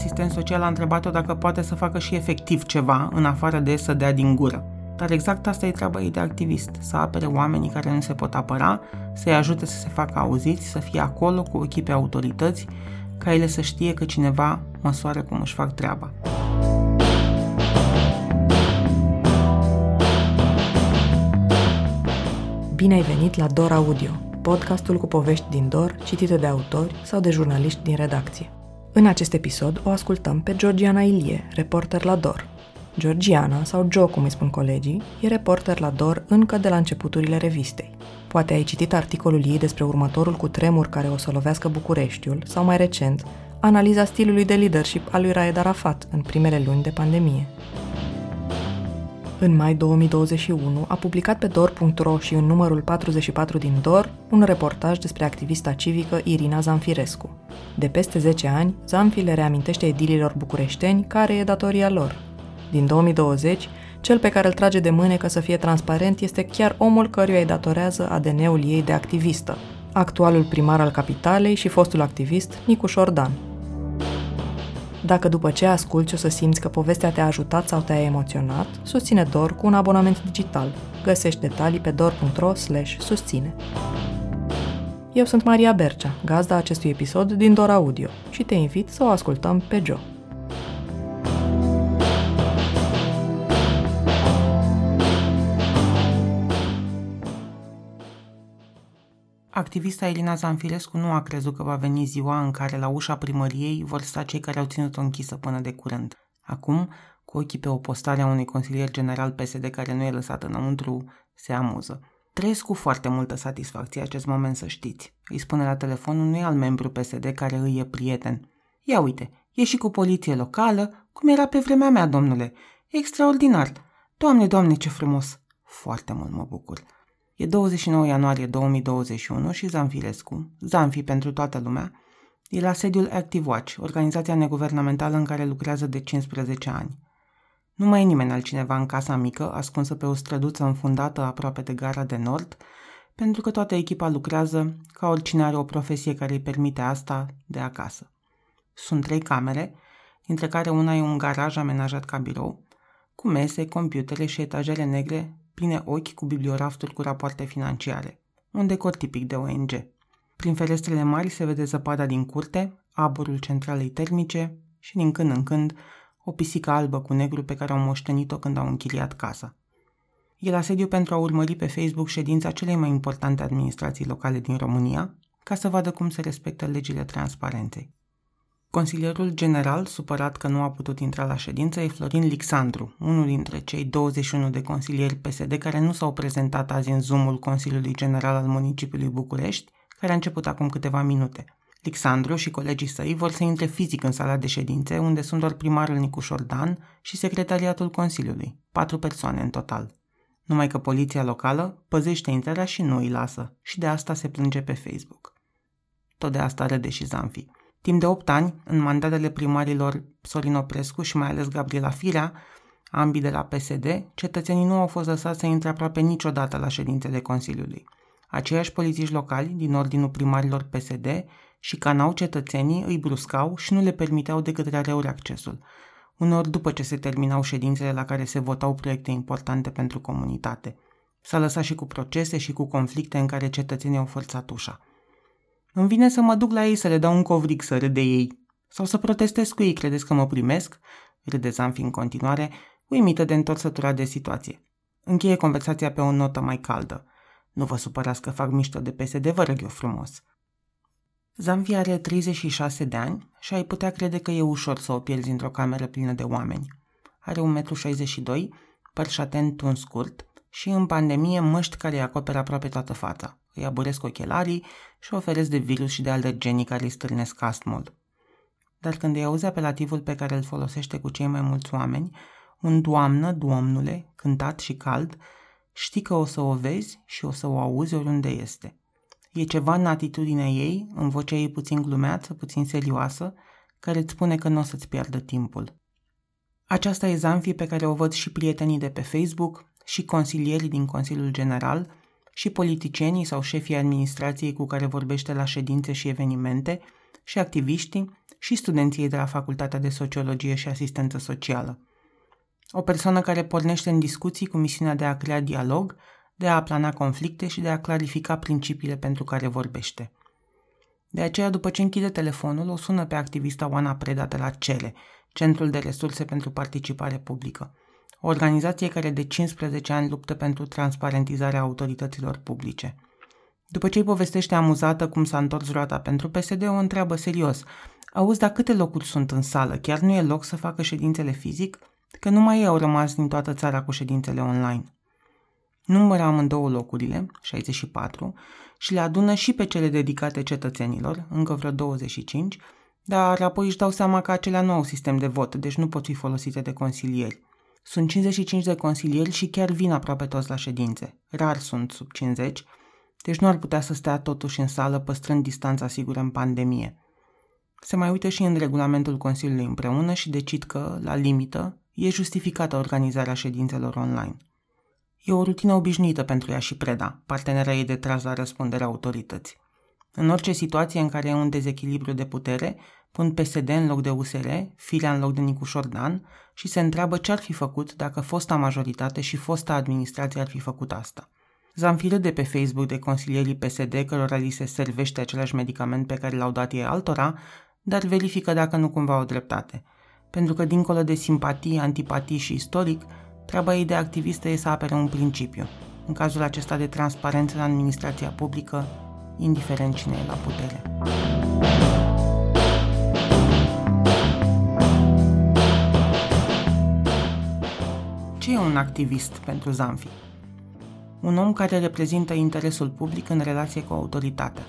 asistent social a întrebat-o dacă poate să facă și efectiv ceva, în afară de să dea din gură. Dar exact asta e treaba ei de activist, să apere oamenii care nu se pot apăra, să-i ajute să se facă auziți, să fie acolo cu ochii pe autorități, ca ele să știe că cineva măsoară cum își fac treaba. Bine ai venit la Dor Audio, podcastul cu povești din Dor, citite de autori sau de jurnaliști din redacție. În acest episod o ascultăm pe Georgiana Ilie, reporter la Dor. Georgiana, sau Joe cum îi spun colegii, e reporter la Dor încă de la începuturile revistei. Poate ai citit articolul ei despre următorul cu tremur care o să lovească Bucureștiul, sau mai recent, analiza stilului de leadership al lui Raed Arafat în primele luni de pandemie. În mai 2021 a publicat pe dor.ro și în numărul 44 din Dor un reportaj despre activista civică Irina Zanfirescu. De peste 10 ani, Zanfi le reamintește edililor bucureșteni care e datoria lor. Din 2020, cel pe care îl trage de mânecă să fie transparent este chiar omul căruia îi datorează ADN-ul ei de activistă, actualul primar al capitalei și fostul activist Nicu Șordan. Dacă după ce asculti o să simți că povestea te-a ajutat sau te-a emoționat, susține DOR cu un abonament digital. Găsești detalii pe dor.ro susține. Eu sunt Maria Bercea, gazda acestui episod din Dor Audio și te invit să o ascultăm pe Joe. Activista Elina Zanfirescu nu a crezut că va veni ziua în care la ușa primăriei vor sta cei care au ținut-o închisă până de curând. Acum, cu ochii pe o postare a unui consilier general PSD care nu e lăsat înăuntru, se amuză. Trăiesc cu foarte multă satisfacție acest moment să știți. Îi spune la telefon unui alt membru PSD care îi e prieten. Ia uite, e și cu poliție locală, cum era pe vremea mea, domnule. Extraordinar. Doamne, doamne, ce frumos. Foarte mult mă bucur. E 29 ianuarie 2021 și Zanfilescu, Zanfi pentru toată lumea, e la sediul ActiveWatch, organizația neguvernamentală în care lucrează de 15 ani. Nu mai e nimeni altcineva în casa mică, ascunsă pe o străduță înfundată aproape de gara de nord, pentru că toată echipa lucrează ca oricine are o profesie care îi permite asta de acasă. Sunt trei camere, dintre care una e un garaj amenajat ca birou, cu mese, computere și etajere negre pline ochi cu bibliorafturi cu rapoarte financiare. Un decor tipic de ONG. Prin ferestrele mari se vede zăpada din curte, aburul centralei termice și din când în când o pisică albă cu negru pe care au moștenit-o când au închiriat casa. E la sediu pentru a urmări pe Facebook ședința celei mai importante administrații locale din România, ca să vadă cum se respectă legile transparenței. Consilierul general, supărat că nu a putut intra la ședință, e Florin Lixandru, unul dintre cei 21 de consilieri PSD care nu s-au prezentat azi în Zoom-ul Consiliului General al Municipiului București, care a început acum câteva minute. Lixandru și colegii săi vor să intre fizic în sala de ședințe, unde sunt doar primarul Nicu Șordan și secretariatul Consiliului, patru persoane în total. Numai că poliția locală păzește intrarea și nu îi lasă, și de asta se plânge pe Facebook. Tot de asta râde și Zanfi. Timp de 8 ani, în mandatele primarilor Sorin Oprescu și mai ales Gabriela Firea, ambii de la PSD, cetățenii nu au fost lăsați să intre aproape niciodată la ședințele Consiliului. Aceiași politici locali, din ordinul primarilor PSD, și canau cetățenii, îi bruscau și nu le permiteau decât rareori accesul, uneori după ce se terminau ședințele la care se votau proiecte importante pentru comunitate. S-a lăsat și cu procese și cu conflicte în care cetățenii au forțat ușa. Îmi vine să mă duc la ei să le dau un covric să râde ei. Sau să protestez cu ei, credeți că mă primesc? Râde Zanfi în continuare, uimită de întorsătura de situație. Încheie conversația pe o notă mai caldă. Nu vă supărați că fac mișto de PSD, vă rog eu frumos. Zanfi are 36 de ani și ai putea crede că e ușor să o pierzi într-o cameră plină de oameni. Are 1,62 m, păr șaten tun scurt și în pandemie măști care îi acoperă aproape toată fața îi aburesc ochelarii și oferesc de virus și de alergenii care îi stârnesc astmul. Dar când îi auzi apelativul pe care îl folosește cu cei mai mulți oameni, un doamnă, domnule, cântat și cald, știi că o să o vezi și o să o auzi oriunde este. E ceva în atitudinea ei, în vocea ei puțin glumeață, puțin serioasă, care îți spune că nu o să-ți piardă timpul. Aceasta e Zanfi pe care o văd și prietenii de pe Facebook și consilierii din Consiliul General – și politicienii sau șefii administrației cu care vorbește la ședințe și evenimente și activiștii și studenții de la Facultatea de Sociologie și Asistență Socială. O persoană care pornește în discuții cu misiunea de a crea dialog, de a aplana conflicte și de a clarifica principiile pentru care vorbește. De aceea, după ce închide telefonul, o sună pe activista Oana Preda de la CERE, Centrul de Resurse pentru Participare Publică, o organizație care de 15 ani luptă pentru transparentizarea autorităților publice. După ce îi povestește amuzată cum s-a întors roata pentru PSD, o întreabă serios. Auzi, dar câte locuri sunt în sală? Chiar nu e loc să facă ședințele fizic? Că nu mai au rămas din toată țara cu ședințele online. Numără amândouă locurile, 64, și le adună și pe cele dedicate cetățenilor, încă vreo 25, dar apoi își dau seama că acelea nu au sistem de vot, deci nu pot fi folosite de consilieri. Sunt 55 de consilieri și chiar vin aproape toți la ședințe. Rar sunt sub 50, deci nu ar putea să stea totuși în sală păstrând distanța sigură în pandemie. Se mai uită și în regulamentul Consiliului împreună și decid că, la limită, e justificată organizarea ședințelor online. E o rutină obișnuită pentru ea și Preda, partenera ei de tras la răspunderea autorității. În orice situație în care e un dezechilibru de putere, pun PSD în loc de USR, Firea în loc de Nicu Șordan și se întreabă ce ar fi făcut dacă fosta majoritate și fosta administrație ar fi făcut asta. Zamfiră de pe Facebook de consilierii PSD cărora li se servește același medicament pe care l-au dat ei altora, dar verifică dacă nu cumva au dreptate. Pentru că dincolo de simpatii, antipatii și istoric, treaba ei de activistă e să apere un principiu, în cazul acesta de transparență în administrația publică, indiferent cine e la putere. Ce e un activist pentru Zamfi? Un om care reprezintă interesul public în relație cu autoritatea.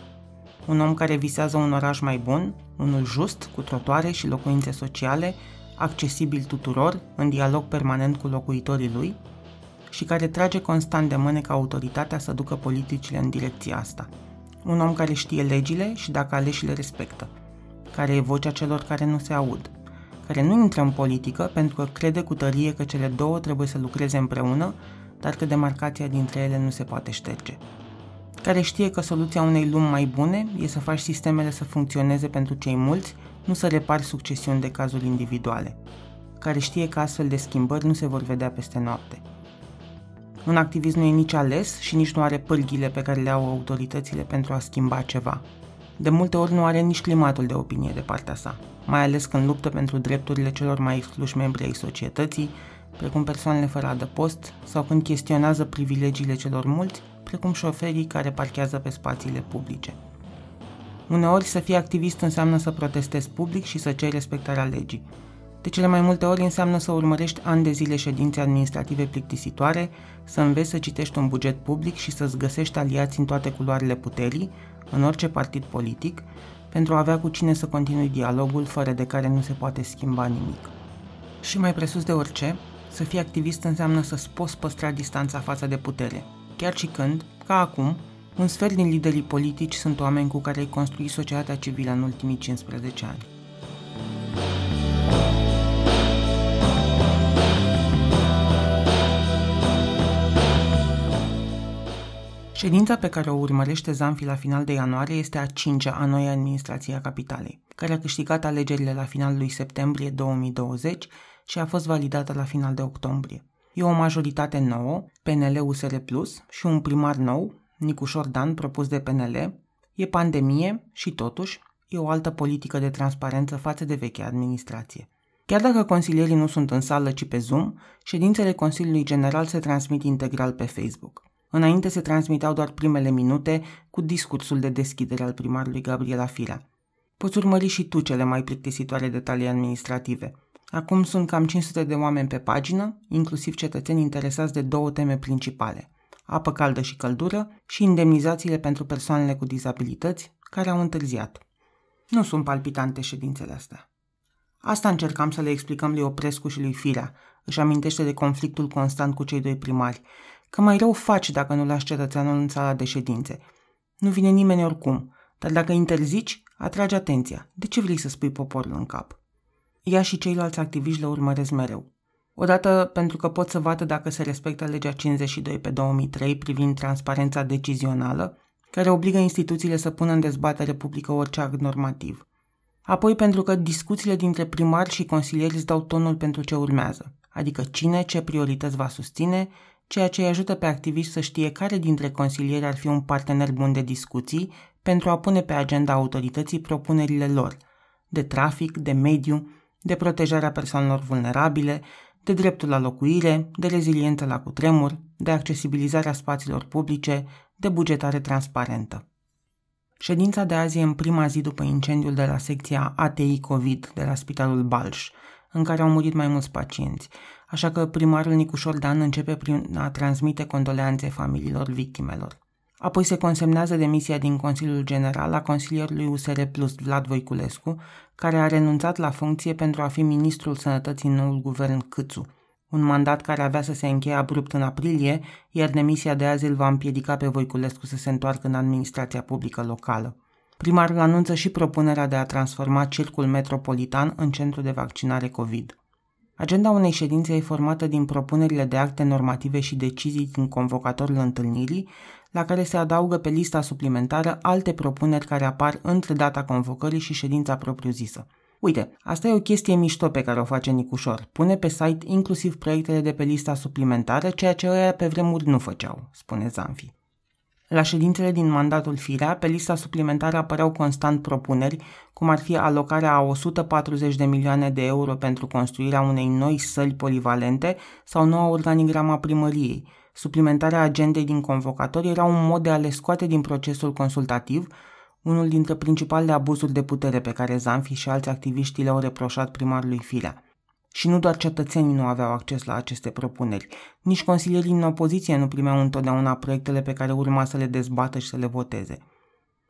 Un om care visează un oraș mai bun, unul just, cu trotoare și locuințe sociale, accesibil tuturor, în dialog permanent cu locuitorii lui și care trage constant de mâne ca autoritatea să ducă politicile în direcția asta. Un om care știe legile și dacă aleși le respectă, care e vocea celor care nu se aud, care nu intră în politică pentru că crede cu tărie că cele două trebuie să lucreze împreună, dar că demarcația dintre ele nu se poate șterge. Care știe că soluția unei lumi mai bune e să faci sistemele să funcționeze pentru cei mulți, nu să repari succesiuni de cazuri individuale. Care știe că astfel de schimbări nu se vor vedea peste noapte. Un activist nu e nici ales și nici nu are pârghile pe care le au autoritățile pentru a schimba ceva. De multe ori nu are nici climatul de opinie de partea sa, mai ales când luptă pentru drepturile celor mai excluși membri ai societății, precum persoanele fără adăpost, sau când chestionează privilegiile celor mulți, precum șoferii care parchează pe spațiile publice. Uneori să fii activist înseamnă să protestezi public și să ceri respectarea legii. De cele mai multe ori înseamnă să urmărești ani de zile ședințe administrative plictisitoare, să înveți să citești un buget public și să-ți găsești aliați în toate culoarele puterii, în orice partid politic, pentru a avea cu cine să continui dialogul fără de care nu se poate schimba nimic. Și mai presus de orice, să fii activist înseamnă să-ți poți păstra distanța față de putere, chiar și când, ca acum, un sfert din liderii politici sunt oameni cu care ai construit societatea civilă în ultimii 15 ani. Ședința pe care o urmărește Zanfi la final de ianuarie este a cincea a noi administrației a capitalei, care a câștigat alegerile la finalul lui septembrie 2020 și a fost validată la final de octombrie. E o majoritate nouă, PNL-USR Plus, și un primar nou, Nicu Șordan, propus de PNL. E pandemie și, totuși, e o altă politică de transparență față de vechea administrație. Chiar dacă consilierii nu sunt în sală, ci pe Zoom, ședințele Consiliului General se transmit integral pe Facebook. Înainte se transmiteau doar primele minute cu discursul de deschidere al primarului Gabriela Firea. Poți urmări și tu cele mai plictisitoare detalii administrative. Acum sunt cam 500 de oameni pe pagină, inclusiv cetățeni interesați de două teme principale. Apă caldă și căldură și indemnizațiile pentru persoanele cu dizabilități care au întârziat. Nu sunt palpitante ședințele astea. Asta încercam să le explicăm lui Oprescu și lui Firea. Își amintește de conflictul constant cu cei doi primari că mai rău faci dacă nu lași cetățeanul în sala de ședințe. Nu vine nimeni oricum, dar dacă interzici, atragi atenția. De ce vrei să spui poporul în cap? Ea și ceilalți activiști le urmăresc mereu. Odată pentru că pot să vadă dacă se respectă legea 52 pe 2003 privind transparența decizională, care obligă instituțiile să pună în dezbatere publică orice act normativ. Apoi pentru că discuțiile dintre primar și consilieri îți dau tonul pentru ce urmează, adică cine ce priorități va susține, ceea ce îi ajută pe activiști să știe care dintre consilieri ar fi un partener bun de discuții pentru a pune pe agenda autorității propunerile lor, de trafic, de mediu, de protejarea persoanelor vulnerabile, de dreptul la locuire, de reziliență la cutremur, de accesibilizarea spațiilor publice, de bugetare transparentă. Ședința de azi e în prima zi după incendiul de la secția ATI COVID de la Spitalul Balș, în care au murit mai mulți pacienți, așa că primarul Nicușor Dan începe prin a transmite condoleanțe familiilor victimelor. Apoi se consemnează demisia din Consiliul General a consilierului USR Plus Vlad Voiculescu, care a renunțat la funcție pentru a fi ministrul sănătății în noul guvern Câțu, un mandat care avea să se încheie abrupt în aprilie, iar demisia de azi îl va împiedica pe Voiculescu să se întoarcă în administrația publică locală. Primarul anunță și propunerea de a transforma circul metropolitan în centru de vaccinare COVID. Agenda unei ședințe e formată din propunerile de acte normative și decizii din convocatorul întâlnirii, la care se adaugă pe lista suplimentară alte propuneri care apar între data convocării și ședința propriu-zisă. Uite, asta e o chestie mișto pe care o face Nicușor. Pune pe site inclusiv proiectele de pe lista suplimentară, ceea ce ăia pe vremuri nu făceau, spune Zanfi. La ședințele din mandatul Firea, pe lista suplimentară apăreau constant propuneri, cum ar fi alocarea a 140 de milioane de euro pentru construirea unei noi săli polivalente sau noua organigrama primăriei. Suplimentarea agendei din convocatori era un mod de a le scoate din procesul consultativ, unul dintre principalele abuzuri de putere pe care Zanfi și alți activiști le-au reproșat primarului Firea. Și nu doar cetățenii nu aveau acces la aceste propuneri, nici consilierii în opoziție nu primeau întotdeauna proiectele pe care urma să le dezbată și să le voteze.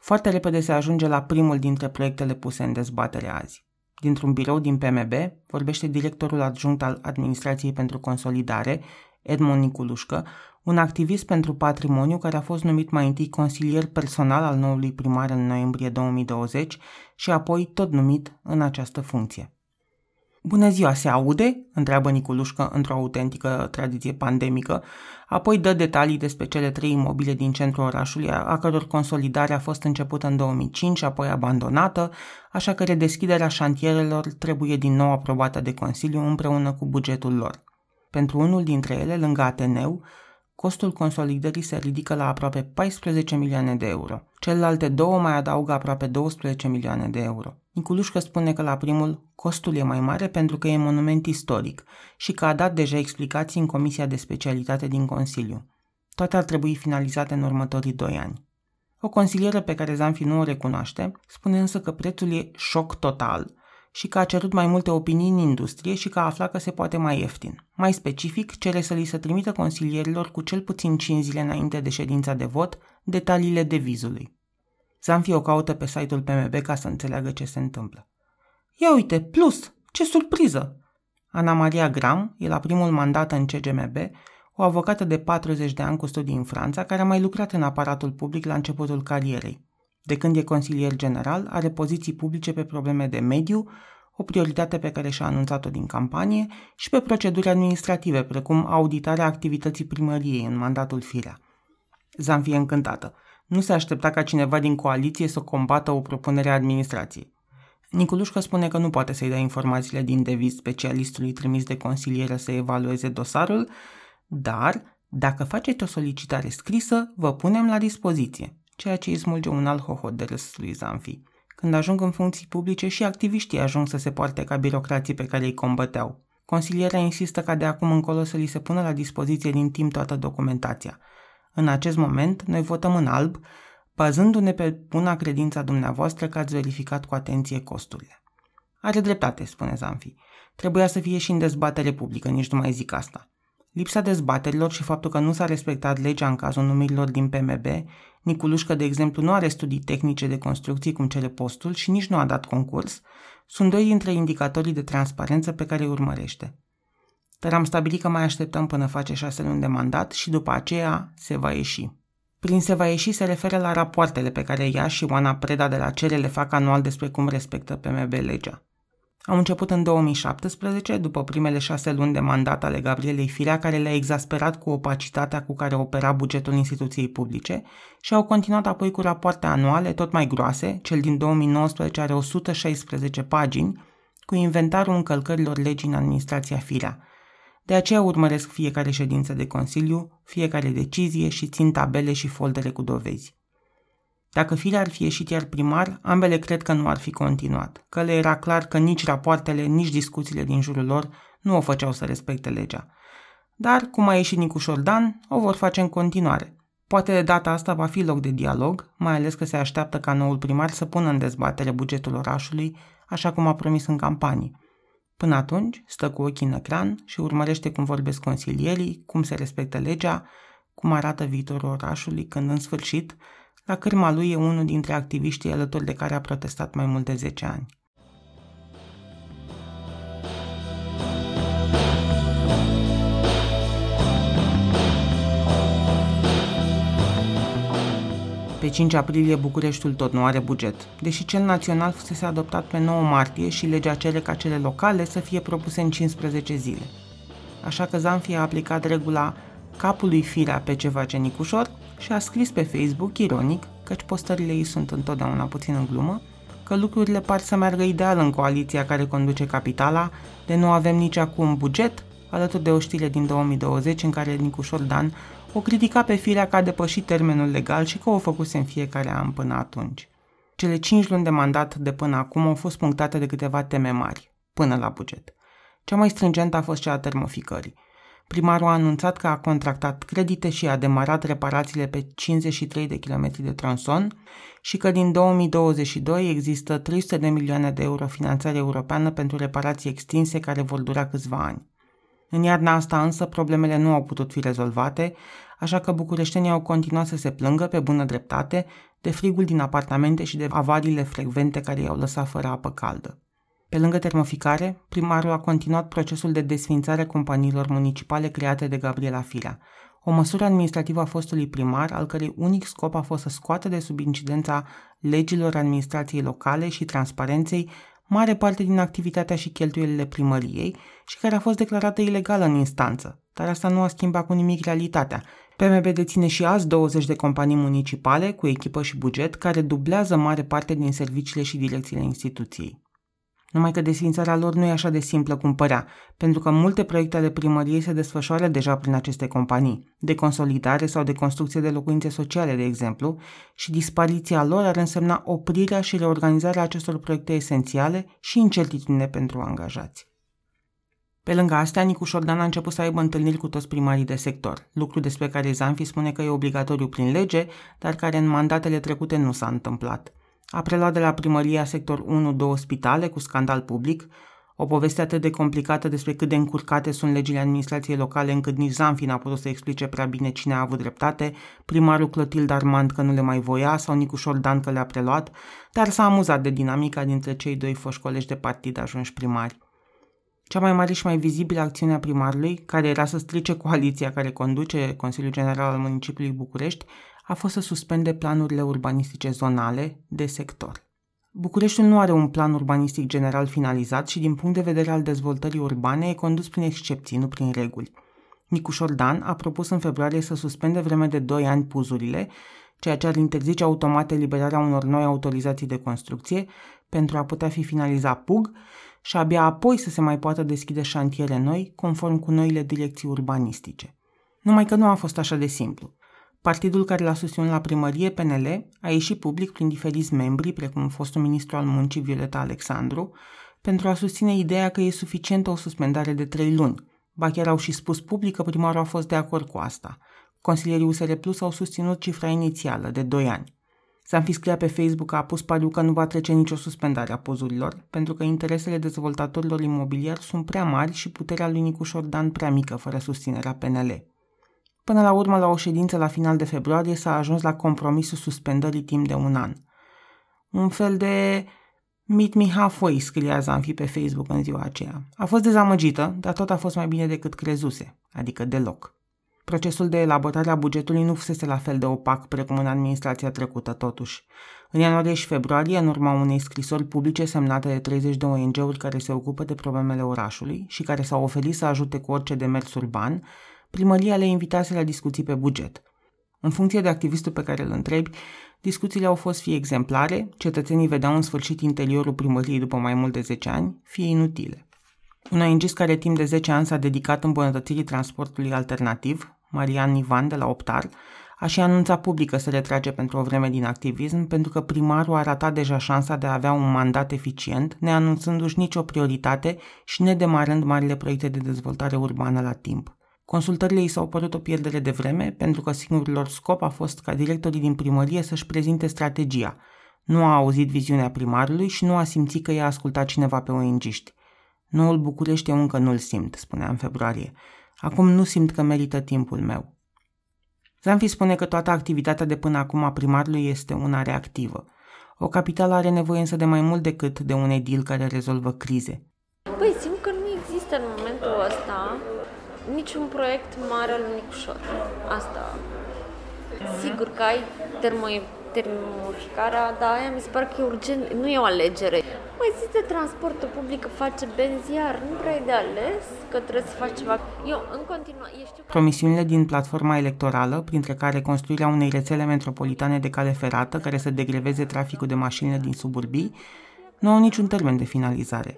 Foarte repede se ajunge la primul dintre proiectele puse în dezbatere azi. Dintr-un birou din PMB vorbește directorul adjunct al Administrației pentru Consolidare, Edmond Niculușcă, un activist pentru patrimoniu care a fost numit mai întâi consilier personal al noului primar în noiembrie 2020 și apoi tot numit în această funcție. Bună ziua, se aude? întreabă Niculușcă într-o autentică tradiție pandemică, apoi dă detalii despre cele trei imobile din centrul orașului, a căror consolidare a fost începută în 2005, apoi abandonată, așa că redeschiderea șantierelor trebuie din nou aprobată de Consiliu împreună cu bugetul lor. Pentru unul dintre ele, lângă Ateneu, costul consolidării se ridică la aproape 14 milioane de euro. Celelalte două mai adaugă aproape 12 milioane de euro. Niculușcă spune că la primul costul e mai mare pentru că e monument istoric și că a dat deja explicații în Comisia de Specialitate din Consiliu. Toate ar trebui finalizate în următorii doi ani. O consilieră pe care Zanfi nu o recunoaște spune însă că prețul e șoc total și că a cerut mai multe opinii în industrie și că a aflat că se poate mai ieftin. Mai specific, cere să li se trimită consilierilor cu cel puțin 5 zile înainte de ședința de vot detaliile devizului. Zanfi o caută pe site-ul PMB ca să înțeleagă ce se întâmplă. Ia uite, plus! Ce surpriză! Ana Maria Gram e la primul mandat în CGMB, o avocată de 40 de ani cu studii în Franța, care a mai lucrat în aparatul public la începutul carierei. De când e consilier general, are poziții publice pe probleme de mediu, o prioritate pe care și-a anunțat-o din campanie, și pe proceduri administrative, precum auditarea activității primăriei în mandatul Firea. Zanfi e încântată. Nu se aștepta ca cineva din coaliție să combată o propunere a administrației. Niculușcă spune că nu poate să-i dea informațiile din deviz specialistului trimis de consiliere să evalueze dosarul, dar, dacă faceți o solicitare scrisă, vă punem la dispoziție ceea ce îi smulge un alt hohot de râs lui Zanfi. Când ajung în funcții publice și activiștii ajung să se poarte ca birocrații pe care îi combăteau. Consilierea insistă ca de acum încolo să li se pună la dispoziție din timp toată documentația. În acest moment, noi votăm în alb, bazându-ne pe buna credința dumneavoastră că ați verificat cu atenție costurile. Are dreptate, spune Zanfi. Trebuia să fie și în dezbatere publică, nici nu mai zic asta. Lipsa dezbaterilor și faptul că nu s-a respectat legea în cazul numirilor din PMB, Niculușcă, de exemplu, nu are studii tehnice de construcții cum cere postul și nici nu a dat concurs, sunt doi dintre indicatorii de transparență pe care îi urmărește. Dar am stabilit că mai așteptăm până face șase luni de mandat și după aceea se va ieși. Prin se va ieși se referă la rapoartele pe care ea și Oana Preda de la CERE le fac anual despre cum respectă PMB legea. Au început în 2017, după primele șase luni de mandat ale Gabrielei Firea, care le-a exasperat cu opacitatea cu care opera bugetul instituției publice și au continuat apoi cu rapoarte anuale tot mai groase, cel din 2019 are 116 pagini, cu inventarul încălcărilor legii în administrația Firea. De aceea urmăresc fiecare ședință de Consiliu, fiecare decizie și țin tabele și foldere cu dovezi. Dacă firea ar fi ieșit iar primar, ambele cred că nu ar fi continuat, că le era clar că nici rapoartele, nici discuțiile din jurul lor nu o făceau să respecte legea. Dar, cum a ieșit Nicu Șordan, o vor face în continuare. Poate de data asta va fi loc de dialog, mai ales că se așteaptă ca noul primar să pună în dezbatere bugetul orașului, așa cum a promis în campanie. Până atunci, stă cu ochii în ecran și urmărește cum vorbesc consilierii, cum se respectă legea, cum arată viitorul orașului, când în sfârșit la cârma lui e unul dintre activiștii alături de care a protestat mai mult de 10 ani. Pe 5 aprilie Bucureștiul tot nu are buget, deși cel național fusese adoptat pe 9 martie și legea cere ca cele locale să fie propuse în 15 zile. Așa că Zanfie a aplicat regula capului firea pe ceva ce nicușor și a scris pe Facebook, ironic, căci postările ei sunt întotdeauna puțin în glumă, că lucrurile par să meargă ideal în coaliția care conduce capitala, de nu avem nici acum buget, alături de o știre din 2020 în care Nicușor Dan o critica pe firea că a depășit termenul legal și că o făcuse în fiecare an până atunci. Cele cinci luni de mandat de până acum au fost punctate de câteva teme mari, până la buget. Cea mai stringentă a fost cea a termoficării – Primarul a anunțat că a contractat credite și a demarat reparațiile pe 53 de kilometri de tronson și că din 2022 există 300 de milioane de euro finanțare europeană pentru reparații extinse care vor dura câțiva ani. În iarna asta însă problemele nu au putut fi rezolvate, așa că bucureștenii au continuat să se plângă pe bună dreptate de frigul din apartamente și de avariile frecvente care i-au lăsat fără apă caldă. Pe lângă termoficare, primarul a continuat procesul de desfințare companiilor municipale create de Gabriela Firea, o măsură administrativă a fostului primar, al cărei unic scop a fost să scoată de sub incidența legilor administrației locale și transparenței mare parte din activitatea și cheltuielile primăriei și care a fost declarată ilegală în instanță. Dar asta nu a schimbat cu nimic realitatea. PMB deține și azi 20 de companii municipale cu echipă și buget care dublează mare parte din serviciile și direcțiile instituției. Numai că desfințarea lor nu e așa de simplă cum părea, pentru că multe proiecte ale primăriei se desfășoară deja prin aceste companii, de consolidare sau de construcție de locuințe sociale, de exemplu, și dispariția lor ar însemna oprirea și reorganizarea acestor proiecte esențiale și incertitudine pentru angajați. Pe lângă astea, Nicu Șordan a început să aibă întâlniri cu toți primarii de sector, lucru despre care Zanfi spune că e obligatoriu prin lege, dar care în mandatele trecute nu s-a întâmplat – a preluat de la primăria sector 1 două spitale cu scandal public, o poveste atât de complicată despre cât de încurcate sunt legile administrației locale încât nici Zanfi n-a putut să explice prea bine cine a avut dreptate, primarul Clotilde Armand că nu le mai voia sau Nicu Dan că le-a preluat, dar s-a amuzat de dinamica dintre cei doi foști colegi de partid ajunși primari. Cea mai mare și mai vizibilă acțiune a primarului, care era să strice coaliția care conduce Consiliul General al Municipiului București, a fost să suspende planurile urbanistice zonale de sector. Bucureștiul nu are un plan urbanistic general finalizat și din punct de vedere al dezvoltării urbane e condus prin excepții, nu prin reguli. Nicu Șordan a propus în februarie să suspende vreme de 2 ani puzurile, ceea ce ar interzice automat eliberarea unor noi autorizații de construcție pentru a putea fi finalizat PUG și abia apoi să se mai poată deschide șantiere noi, conform cu noile direcții urbanistice. Numai că nu a fost așa de simplu. Partidul care l-a susținut la primărie, PNL, a ieșit public prin diferiți membri, precum fostul ministru al muncii Violeta Alexandru, pentru a susține ideea că e suficientă o suspendare de trei luni. Ba chiar au și spus public că primarul a fost de acord cu asta. Consilierii USR Plus au susținut cifra inițială, de 2 ani. S-a fi scria pe Facebook că a pus pariu că nu va trece nicio suspendare a pozurilor, pentru că interesele dezvoltatorilor imobiliari sunt prea mari și puterea lui Nicu Dan prea mică fără susținerea PNL. Până la urmă, la o ședință la final de februarie s-a ajuns la compromisul suspendării timp de un an. Un fel de meet me halfway, scria Zanfi pe Facebook în ziua aceea. A fost dezamăgită, dar tot a fost mai bine decât crezuse, adică deloc. Procesul de elaborare a bugetului nu fusese la fel de opac precum în administrația trecută, totuși. În ianuarie și februarie, în urma unei scrisori publice semnate de 30 de ONG-uri care se ocupă de problemele orașului și care s-au oferit să ajute cu orice demers urban, primăria le invitase la discuții pe buget. În funcție de activistul pe care îl întrebi, discuțiile au fost fie exemplare, cetățenii vedeau în sfârșit interiorul primăriei după mai mult de 10 ani, fie inutile. Un ONG care timp de 10 ani s-a dedicat îmbunătățirii transportului alternativ, Marian Ivan de la Optar, a și anunțat public că se retrage pentru o vreme din activism pentru că primarul a ratat deja șansa de a avea un mandat eficient, neanunțându-și nicio prioritate și nedemarând marile proiecte de dezvoltare urbană la timp. Consultările i s-au părut o pierdere de vreme pentru că singurul lor scop a fost ca directorii din primărie să-și prezinte strategia. Nu a auzit viziunea primarului și nu a simțit că i-a ascultat cineva pe ONG-ști. Noul București eu încă nu-l simt, spunea în februarie. Acum nu simt că merită timpul meu. Zanfi spune că toată activitatea de până acum a primarului este una reactivă. O capitală are nevoie însă de mai mult decât de un edil care rezolvă crize. Păi simt că nu există în momentul ăsta niciun proiect mare al Nicușor. Asta. Sigur că ai termo termoficarea, dar aia mi se pare că e urgent, nu e o alegere. Mai există transportul public, face benziar, nu prea e de ales, că trebuie să faci ceva. Eu, în continuare, știu... Promisiunile din platforma electorală, printre care construirea unei rețele metropolitane de cale ferată care să degreveze traficul de mașini din suburbii, nu au niciun termen de finalizare.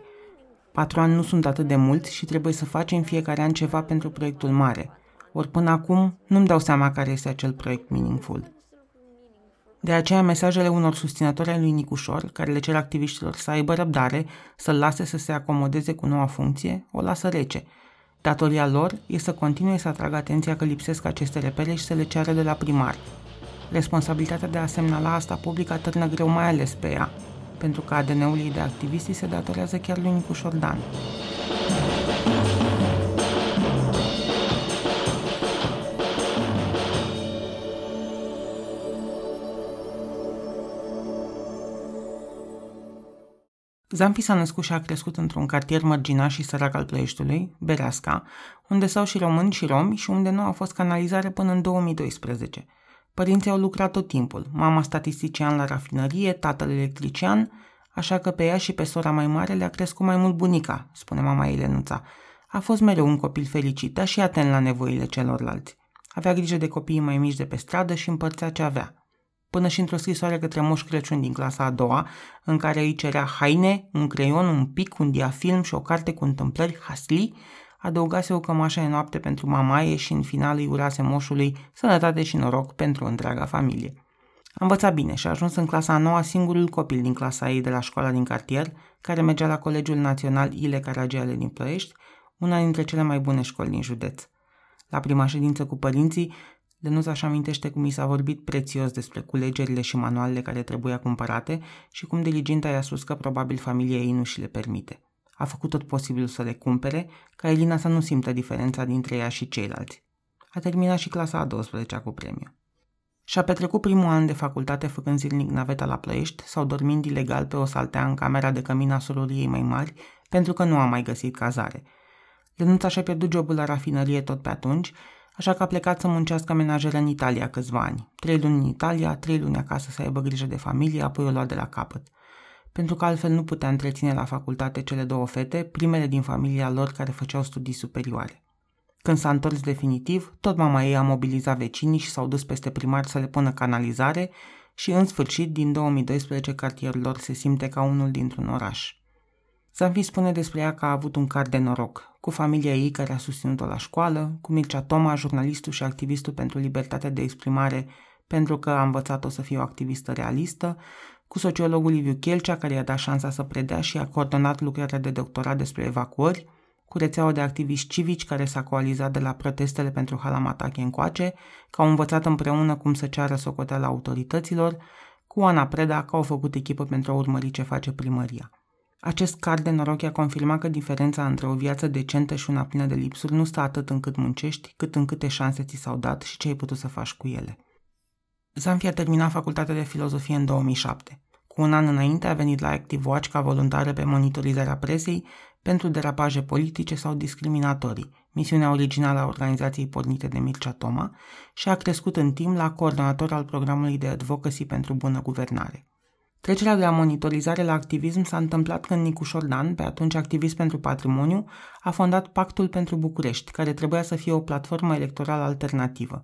Patru ani nu sunt atât de mult și trebuie să facem fiecare an ceva pentru proiectul mare. Ori până acum nu-mi dau seama care este acel proiect meaningful. De aceea, mesajele unor susținători ai lui Nicușor, care le cer activiștilor să aibă răbdare, să-l lase să se acomodeze cu noua funcție, o lasă rece. Datoria lor e să continue să atragă atenția că lipsesc aceste repere și să le ceară de la primar. Responsabilitatea de a semnala asta public atârnă greu mai ales pe ea, pentru că ADN-ul ei de activiști se datorează chiar lui Nicușor Dan. Zampi s-a născut și a crescut într-un cartier mărginaș și sărac al Ploieștiului, Bereasca, unde s-au și români și romi și unde nu a fost canalizare până în 2012. Părinții au lucrat tot timpul, mama statistician la rafinărie, tatăl electrician, așa că pe ea și pe sora mai mare le-a crescut mai mult bunica, spune mama Elenuța. A fost mereu un copil fericit, dar și atent la nevoile celorlalți. Avea grijă de copiii mai mici de pe stradă și împărțea ce avea până și într-o scrisoare către Moș Crăciun din clasa a doua, în care îi cerea haine, un creion, un pic, un diafilm și o carte cu întâmplări hasli, adăugase o cămașă în noapte pentru mamaie și în final îi urase moșului sănătate și noroc pentru întreaga familie. A învățat bine și a ajuns în clasa a noua singurul copil din clasa ei de la școala din cartier, care mergea la Colegiul Național Ile Caragiale din Ploiești, una dintre cele mai bune școli din județ. La prima ședință cu părinții, Lenuța își amintește cum i s-a vorbit prețios despre culegerile și manualele care trebuia cumpărate și cum diliginta i-a spus că probabil familia ei nu și le permite. A făcut tot posibilul să le cumpere, ca Elina să nu simtă diferența dintre ea și ceilalți. A terminat și clasa a 12-a cu premiu. Și-a petrecut primul an de facultate făcând zilnic naveta la Plăiești sau dormind ilegal pe o saltea în camera de cămina sororiei mai mari pentru că nu a mai găsit cazare. Lenuța și-a pierdut jobul la rafinărie tot pe atunci așa că a plecat să muncească menajeră în Italia câțiva ani. Trei luni în Italia, trei luni acasă să aibă grijă de familie, apoi o lua de la capăt. Pentru că altfel nu putea întreține la facultate cele două fete, primele din familia lor care făceau studii superioare. Când s-a întors definitiv, tot mama ei a mobilizat vecinii și s-au dus peste primar să le pună canalizare și, în sfârșit, din 2012, cartierul lor se simte ca unul dintr-un oraș. Zanfi spune despre ea că a avut un card de noroc, cu familia ei care a susținut-o la școală, cu Mircea Toma, jurnalistul și activistul pentru libertatea de exprimare, pentru că a învățat-o să fie o activistă realistă, cu sociologul Liviu Chelcea, care i-a dat șansa să predea și a coordonat lucrarea de doctorat despre evacuări, cu rețeaua de activiști civici care s-a coalizat de la protestele pentru Halamatache încoace, că au învățat împreună cum să ceară socoteala autorităților, cu Ana Preda, că au făcut echipă pentru a urmări ce face primăria. Acest card de noroc i-a confirmat că diferența între o viață decentă și una plină de lipsuri nu stă atât în cât muncești, cât în câte șanse ți s-au dat și ce ai putut să faci cu ele. Zanfi a terminat facultatea de filozofie în 2007. Cu un an înainte a venit la Active Watch ca voluntară pe monitorizarea presei, pentru derapaje politice sau discriminatorii, misiunea originală a organizației pornite de Mircea Toma, și a crescut în timp la coordonator al programului de advocacy pentru bună guvernare. Trecerea de la monitorizare la activism s-a întâmplat când Nicu Șordan, pe atunci activist pentru patrimoniu, a fondat Pactul pentru București, care trebuia să fie o platformă electorală alternativă.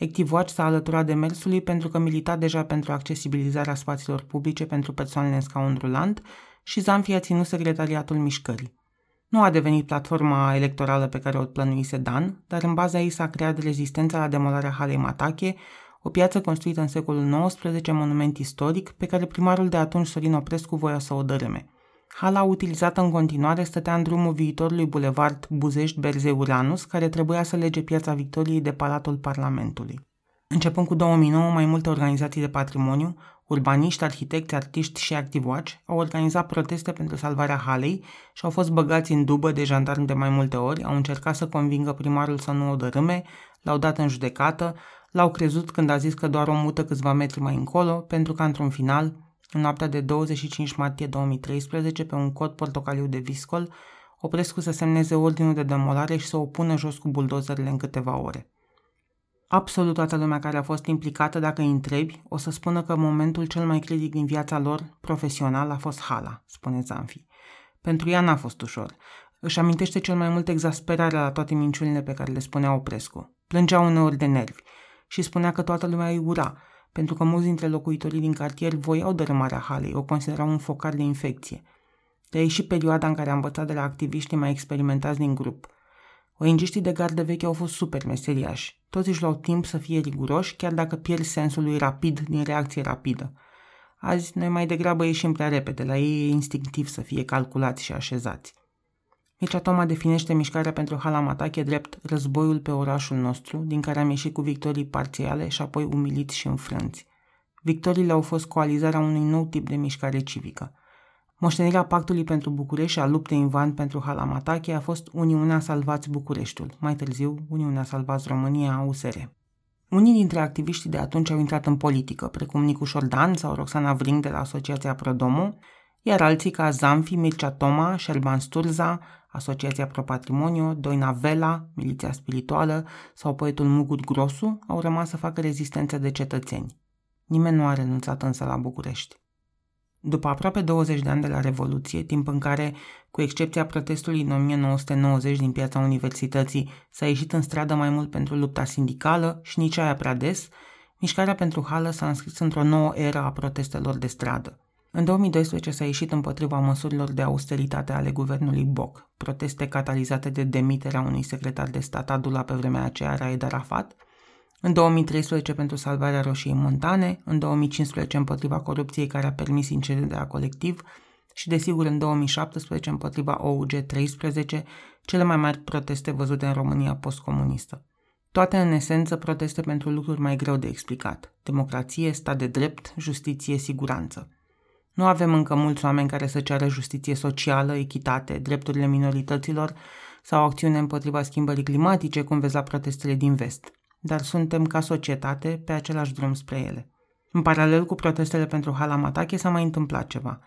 ActiveWatch s-a alăturat demersului pentru că milita deja pentru accesibilizarea spațiilor publice pentru persoanele în scaun rulant și Zamfi a ținut secretariatul mișcării. Nu a devenit platforma electorală pe care o plănuise Dan, dar în baza ei s-a creat rezistența la demolarea halei Matache, o piață construită în secolul XIX, monument istoric, pe care primarul de atunci Sorin Oprescu voia să o dărâme. Hala utilizată în continuare stătea în drumul viitorului bulevard Buzești-Berze-Uranus, care trebuia să lege piața Victoriei de Palatul Parlamentului. Începând cu 2009, mai multe organizații de patrimoniu, urbaniști, arhitecți, artiști și activaci au organizat proteste pentru salvarea halei și au fost băgați în dubă de jandarmi de mai multe ori, au încercat să convingă primarul să nu o dărâme, l-au dat în judecată, l-au crezut când a zis că doar o mută câțiva metri mai încolo, pentru că într-un final, în noaptea de 25 martie 2013, pe un cod portocaliu de viscol, Oprescu să semneze ordinul de demolare și să o pună jos cu buldozerele în câteva ore. Absolut toată lumea care a fost implicată, dacă îi întrebi, o să spună că momentul cel mai critic din viața lor profesional a fost Hala, spune Zanfi. Pentru ea n-a fost ușor. Își amintește cel mai mult exasperarea la toate minciunile pe care le spunea Oprescu. Plângea uneori de nervi și spunea că toată lumea îi ura, pentru că mulți dintre locuitorii din cartier voiau dărâmarea halei, o considerau un focar de infecție. De aici și perioada în care a învățat de la activiștii mai experimentați din grup – Oingiștii de gardă veche au fost super meseriași. Toți își luau timp să fie riguroși, chiar dacă pierd sensul lui rapid din reacție rapidă. Azi, noi mai degrabă ieșim prea repede, la ei e instinctiv să fie calculați și așezați. Mircea Toma definește mișcarea pentru Halamatache drept războiul pe orașul nostru, din care am ieșit cu victorii parțiale și apoi umiliți și înfrânți. Victoriile au fost coalizarea unui nou tip de mișcare civică – Moștenirea Pactului pentru București și a luptei în van pentru Halamatache a fost Uniunea Salvați Bucureștiul, mai târziu Uniunea Salvați România, USR. Unii dintre activiștii de atunci au intrat în politică, precum Nicu Șordan sau Roxana Vring de la Asociația Prodomo, iar alții ca Zamfi, Mircea Toma, Șerban Sturza, Asociația Pro Patrimonio, Doina Vela, Miliția Spirituală sau poetul Mugut Grosu au rămas să facă rezistență de cetățeni. Nimeni nu a renunțat însă la București. După aproape 20 de ani de la Revoluție, timp în care, cu excepția protestului în 1990 din piața universității, s-a ieșit în stradă mai mult pentru lupta sindicală și nici aia prea des, mișcarea pentru hală s-a înscris într-o nouă era a protestelor de stradă. În 2012 s-a ieșit împotriva măsurilor de austeritate ale guvernului Boc, proteste catalizate de demiterea unui secretar de stat adula pe vremea aceea Raed Arafat, în 2013 pentru salvarea Roșiei Montane, în 2015 împotriva corupției care a permis incidentea colectiv și desigur în 2017 împotriva OUG 13, cele mai mari proteste văzute în România postcomunistă. Toate în esență proteste pentru lucruri mai greu de explicat. Democrație, stat de drept, justiție, siguranță. Nu avem încă mulți oameni care să ceară justiție socială, echitate, drepturile minorităților sau acțiune împotriva schimbării climatice, cum vezi la protestele din vest dar suntem ca societate pe același drum spre ele. În paralel cu protestele pentru Halamatache s-a mai întâmplat ceva.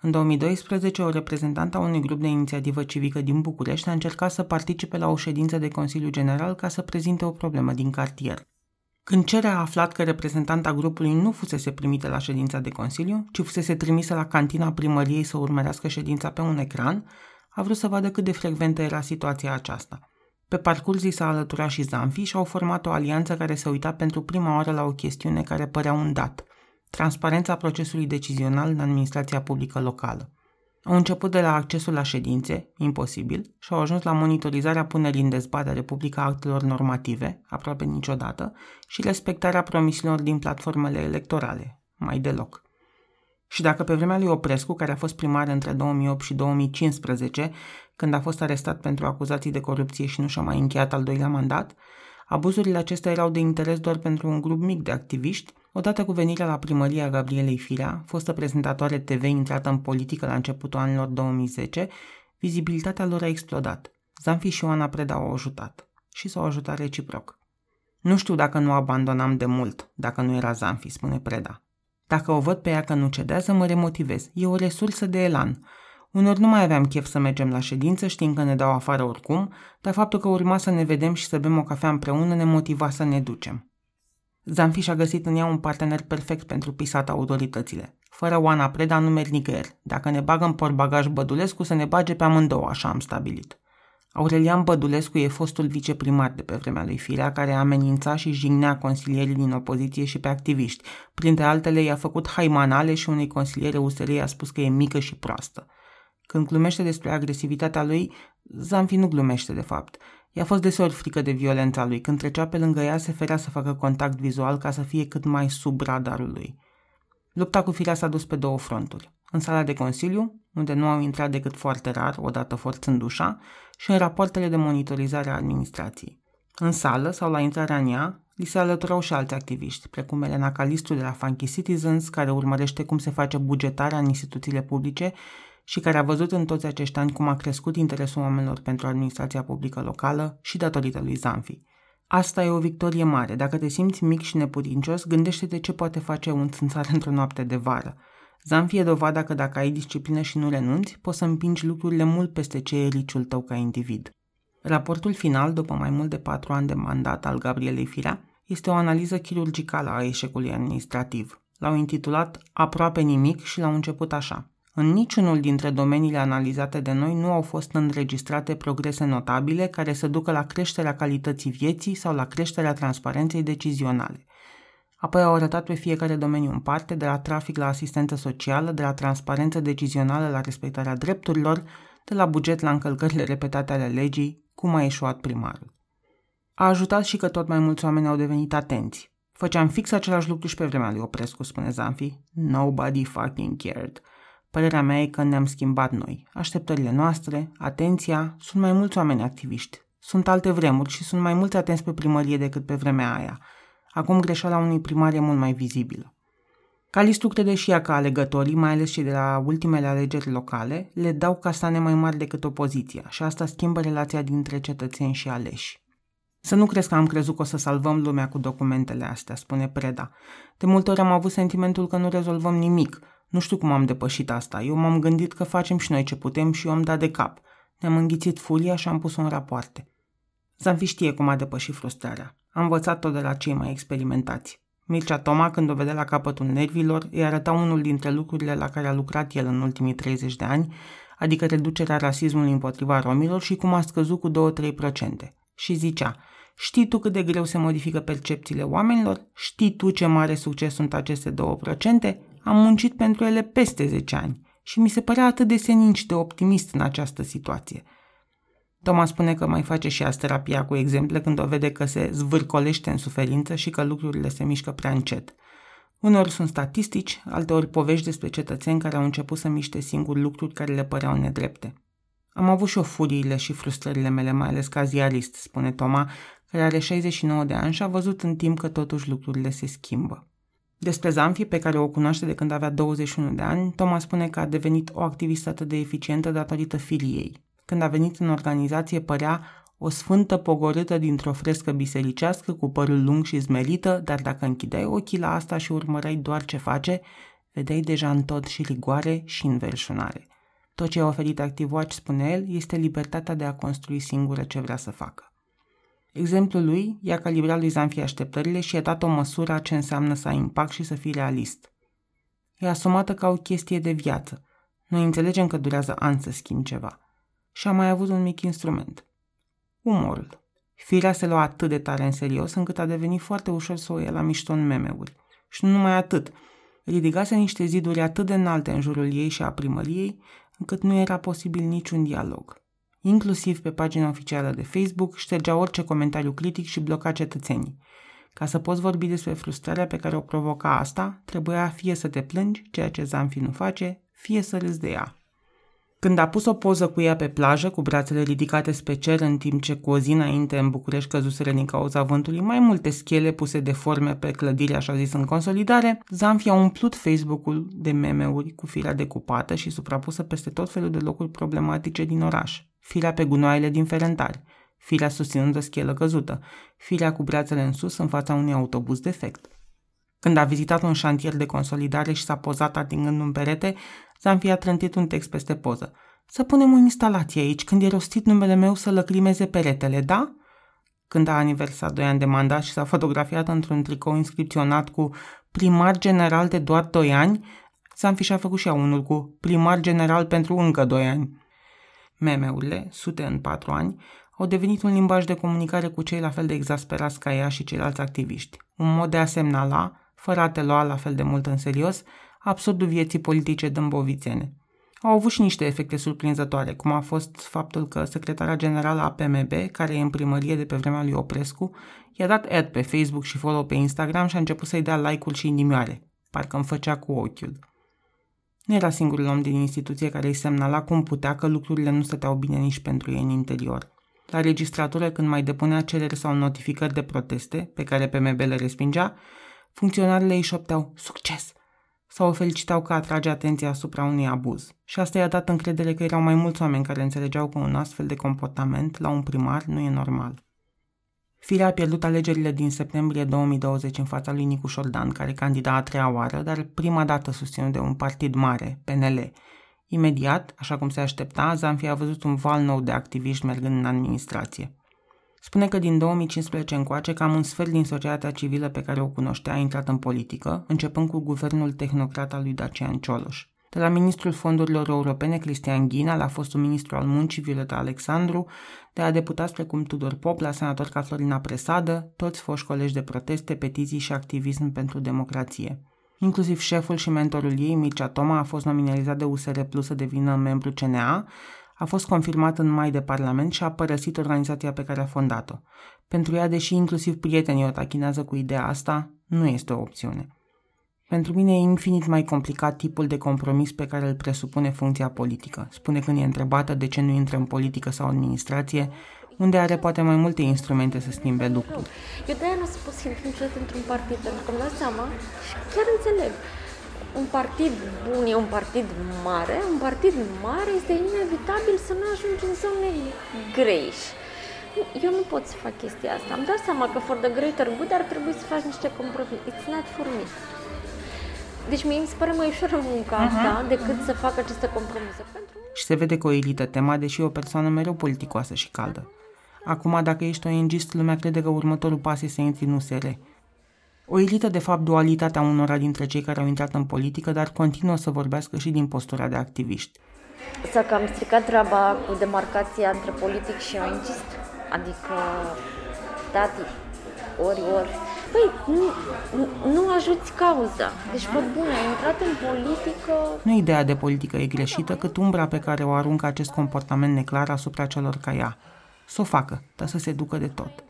În 2012, o reprezentantă a unui grup de inițiativă civică din București a încercat să participe la o ședință de Consiliu General ca să prezinte o problemă din cartier. Când Cere a aflat că reprezentanta grupului nu fusese primită la ședința de Consiliu, ci fusese trimisă la cantina primăriei să urmărească ședința pe un ecran, a vrut să vadă cât de frecventă era situația aceasta – pe parcurs i s-a alăturat și Zanfi și au format o alianță care se uita pentru prima oară la o chestiune care părea un dat, transparența procesului decizional în administrația publică locală. Au început de la accesul la ședințe, imposibil, și au ajuns la monitorizarea punerii în dezbatere publică a actelor normative, aproape niciodată, și respectarea promisiunilor din platformele electorale, mai deloc. Și dacă pe vremea lui Oprescu, care a fost primar între 2008 și 2015, când a fost arestat pentru acuzații de corupție și nu și-a mai încheiat al doilea mandat, abuzurile acestea erau de interes doar pentru un grup mic de activiști, odată cu venirea la primăria Gabrielei Firea, fostă prezentatoare TV intrată în politică la începutul anilor 2010, vizibilitatea lor a explodat. Zanfi și Oana Preda au ajutat. Și s-au ajutat reciproc. Nu știu dacă nu abandonam de mult, dacă nu era Zanfi, spune Preda. Dacă o văd pe ea că nu cedează, mă remotivez. E o resursă de elan. Uneori nu mai aveam chef să mergem la ședință, știind că ne dau afară oricum, dar faptul că urma să ne vedem și să bem o cafea împreună ne motiva să ne ducem. Zanfi și-a găsit în ea un partener perfect pentru pisat autoritățile. Fără Oana Preda nu merg nicăieri. Dacă ne bagă în portbagaj Bădulescu, să ne bage pe amândouă, așa am stabilit. Aurelian Bădulescu e fostul viceprimar de pe vremea lui Firea, care amenința și jignea consilierii din opoziție și pe activiști. Printre altele, i-a făcut haimanale și unei consiliere USR a spus că e mică și proastă. Când glumește despre agresivitatea lui, Zanfi nu glumește de fapt. I-a fost deseori frică de violența lui. Când trecea pe lângă ea, se ferea să facă contact vizual ca să fie cât mai sub radarul lui. Lupta cu firea s-a dus pe două fronturi. În sala de consiliu, unde nu au intrat decât foarte rar, odată forțând ușa, și în rapoartele de monitorizare a administrației. În sală sau la intrarea în ea, li se alăturau și alți activiști, precum Elena Calistru de la Funky Citizens, care urmărește cum se face bugetarea în instituțiile publice și care a văzut în toți acești ani cum a crescut interesul oamenilor pentru administrația publică locală și datorită lui Zanfi. Asta e o victorie mare. Dacă te simți mic și neputincios, gândește-te ce poate face un țânțar într-o noapte de vară. Zanfi e dovada că dacă ai disciplină și nu renunți, poți să împingi lucrurile mult peste ce e riciul tău ca individ. Raportul final, după mai mult de patru ani de mandat al Gabrielei Firea, este o analiză chirurgicală a eșecului administrativ. L-au intitulat Aproape nimic și l-au început așa. În niciunul dintre domeniile analizate de noi nu au fost înregistrate progrese notabile care să ducă la creșterea calității vieții sau la creșterea transparenței decizionale. Apoi au arătat pe fiecare domeniu în parte, de la trafic la asistență socială, de la transparență decizională la respectarea drepturilor, de la buget la încălcările repetate ale legii, cum a ieșuat primarul. A ajutat și că tot mai mulți oameni au devenit atenți. Făceam fix același lucru și pe vremea lui Oprescu, spune Zanfi. Nobody fucking cared – Părerea mea e că ne-am schimbat noi. Așteptările noastre, atenția, sunt mai mulți oameni activiști. Sunt alte vremuri și sunt mai mulți atenți pe primărie decât pe vremea aia. Acum greșeala unui primar e mult mai vizibilă. Calistu crede și ea că alegătorii, mai ales și de la ultimele alegeri locale, le dau castane mai mari decât opoziția și asta schimbă relația dintre cetățeni și aleși. Să nu crezi că am crezut că o să salvăm lumea cu documentele astea, spune Preda. De multe ori am avut sentimentul că nu rezolvăm nimic, nu știu cum am depășit asta. Eu m-am gândit că facem și noi ce putem și eu am dat de cap. Ne-am înghițit furia și am pus-o în rapoarte. Zanfi știe cum a depășit frustrarea. Am învățat tot de la cei mai experimentați. Mircea Toma, când o vedea la capătul nervilor, îi arăta unul dintre lucrurile la care a lucrat el în ultimii 30 de ani, adică reducerea rasismului împotriva romilor și cum a scăzut cu 2-3%. Și zicea, știi tu cât de greu se modifică percepțiile oamenilor? Știi tu ce mare succes sunt aceste 2%? Am muncit pentru ele peste 10 ani și mi se părea atât de senin și de optimist în această situație. Toma spune că mai face și azi terapia cu exemple când o vede că se zvârcolește în suferință și că lucrurile se mișcă prea încet. Uneori sunt statistici, alteori povești despre cetățeni care au început să miște singuri lucruri care le păreau nedrepte. Am avut și o furiile și frustrările mele, mai ales ca ziarist, spune Toma, care are 69 de ani și a văzut în timp că totuși lucrurile se schimbă. Despre Zanfi, pe care o cunoaște de când avea 21 de ani, Toma spune că a devenit o activistă atât de eficientă datorită filiei. Când a venit în organizație, părea o sfântă pogorâtă dintr-o frescă bisericească cu părul lung și zmerită, dar dacă închideai ochii la asta și urmăreai doar ce face, vedeai deja în tot și rigoare și înverșunare. Tot ce a oferit ActiveWatch, spune el, este libertatea de a construi singură ce vrea să facă. Exemplul lui i-a calibrat lui Zanfi așteptările și i-a dat o măsură a ce înseamnă să ai impact și să fii realist. E asumată ca o chestie de viață. Noi înțelegem că durează ani să schimbi ceva. Și a mai avut un mic instrument. Umorul. Firea se lua atât de tare în serios încât a devenit foarte ușor să o ia la mișto în meme-uri. Și nu numai atât. Ridicase niște ziduri atât de înalte în jurul ei și a primăriei, încât nu era posibil niciun dialog inclusiv pe pagina oficială de Facebook, ștergea orice comentariu critic și bloca cetățenii. Ca să poți vorbi despre frustrarea pe care o provoca asta, trebuia fie să te plângi, ceea ce Zanfi nu face, fie să râzi de ea. Când a pus o poză cu ea pe plajă, cu brațele ridicate spre cer, în timp ce cu o zi înainte în București căzuseră din cauza vântului mai multe schele puse de forme pe clădire, așa zis, în consolidare, Zanfi a umplut Facebook-ul de meme-uri cu firea decupată și suprapusă peste tot felul de locuri problematice din oraș firea pe gunoaiele din ferentari, firea susținând o schelă căzută, firea cu brațele în sus în fața unui autobuz defect. Când a vizitat un șantier de consolidare și s-a pozat atingând un perete, Zanfi a trântit un text peste poză. Să punem o instalație aici, când e rostit numele meu să lăcrimeze peretele, da? Când a aniversat doi ani de mandat și s-a fotografiat într-un tricou inscripționat cu primar general de doar 2 ani, Zanfi și-a făcut și ea unul cu primar general pentru încă 2 ani. Memeurile, sute în patru ani, au devenit un limbaj de comunicare cu cei la fel de exasperați ca ea și ceilalți activiști, un mod de a semnala, fără a te lua la fel de mult în serios, absurdul vieții politice dâmbovițene. Au avut și niște efecte surprinzătoare, cum a fost faptul că secretara generală a PMB, care e în primărie de pe vremea lui Oprescu, i-a dat ad pe Facebook și follow pe Instagram și a început să-i dea like-uri și inimioare. Parcă îmi făcea cu ochiul. Nu era singurul om din instituție care îi semnala cum putea că lucrurile nu stăteau bine nici pentru ei în interior. La registratură, când mai depunea cereri sau notificări de proteste, pe care PMB le respingea, funcționarele îi șopteau succes sau o felicitau că atrage atenția asupra unui abuz. Și asta i-a dat încredere că erau mai mulți oameni care înțelegeau că un astfel de comportament la un primar nu e normal. Firea a pierdut alegerile din septembrie 2020 în fața lui Nicu Șordan, care candida a treia oară, dar prima dată susținut de un partid mare, PNL. Imediat, așa cum se aștepta, Zanfi a văzut un val nou de activiști mergând în administrație. Spune că din 2015 încoace cam un sfert din societatea civilă pe care o cunoștea a intrat în politică, începând cu guvernul tehnocrat al lui Dacian Cioloș. De la ministrul fondurilor europene Cristian Ghina la fostul ministru al muncii Violeta Alexandru, de la deputați precum Tudor Pop la senator ca Florina Presadă, toți foști colegi de proteste, petiții și activism pentru democrație. Inclusiv șeful și mentorul ei, Mircea Toma, a fost nominalizat de USR Plus să devină membru CNA, a fost confirmat în mai de Parlament și a părăsit organizația pe care a fondat-o. Pentru ea, deși inclusiv prietenii o tachinează cu ideea asta, nu este o opțiune. Pentru mine e infinit mai complicat tipul de compromis pe care îl presupune funcția politică. Spune când e întrebată de ce nu intră în politică sau administrație, unde are poate mai multe instrumente să schimbe lucruri. Eu de-aia nu sunt posibil niciodată într-un partid, pentru că îmi dau seama și chiar înțeleg. Un partid bun e un partid mare, un partid mare este inevitabil să nu ajungi în zone greși. Eu nu pot să fac chestia asta. Îmi dau seama că for the greater good ar trebui să faci niște compromis. It's not for me. Deci mie mi se pare mai ușor munca uh-huh. asta decât să fac aceste compromise. Pentru... Și se vede că o elită tema, deși e o persoană mereu politicoasă și caldă. Acum, dacă ești ONG-ist, lumea crede că următorul pas este să intri în USR. O elită, de fapt, dualitatea unora dintre cei care au intrat în politică, dar continuă să vorbească și din postura de activiști. S-a cam stricat treaba cu demarcația între politic și ong Adică, tati, ori, ori, Păi, nu, nu ajuți cauza. Deci, pe bune, ai intrat în politică... Nu ideea de politică e greșită, cât umbra pe care o aruncă acest comportament neclar asupra celor ca ea. Să o facă, dar să se ducă de tot.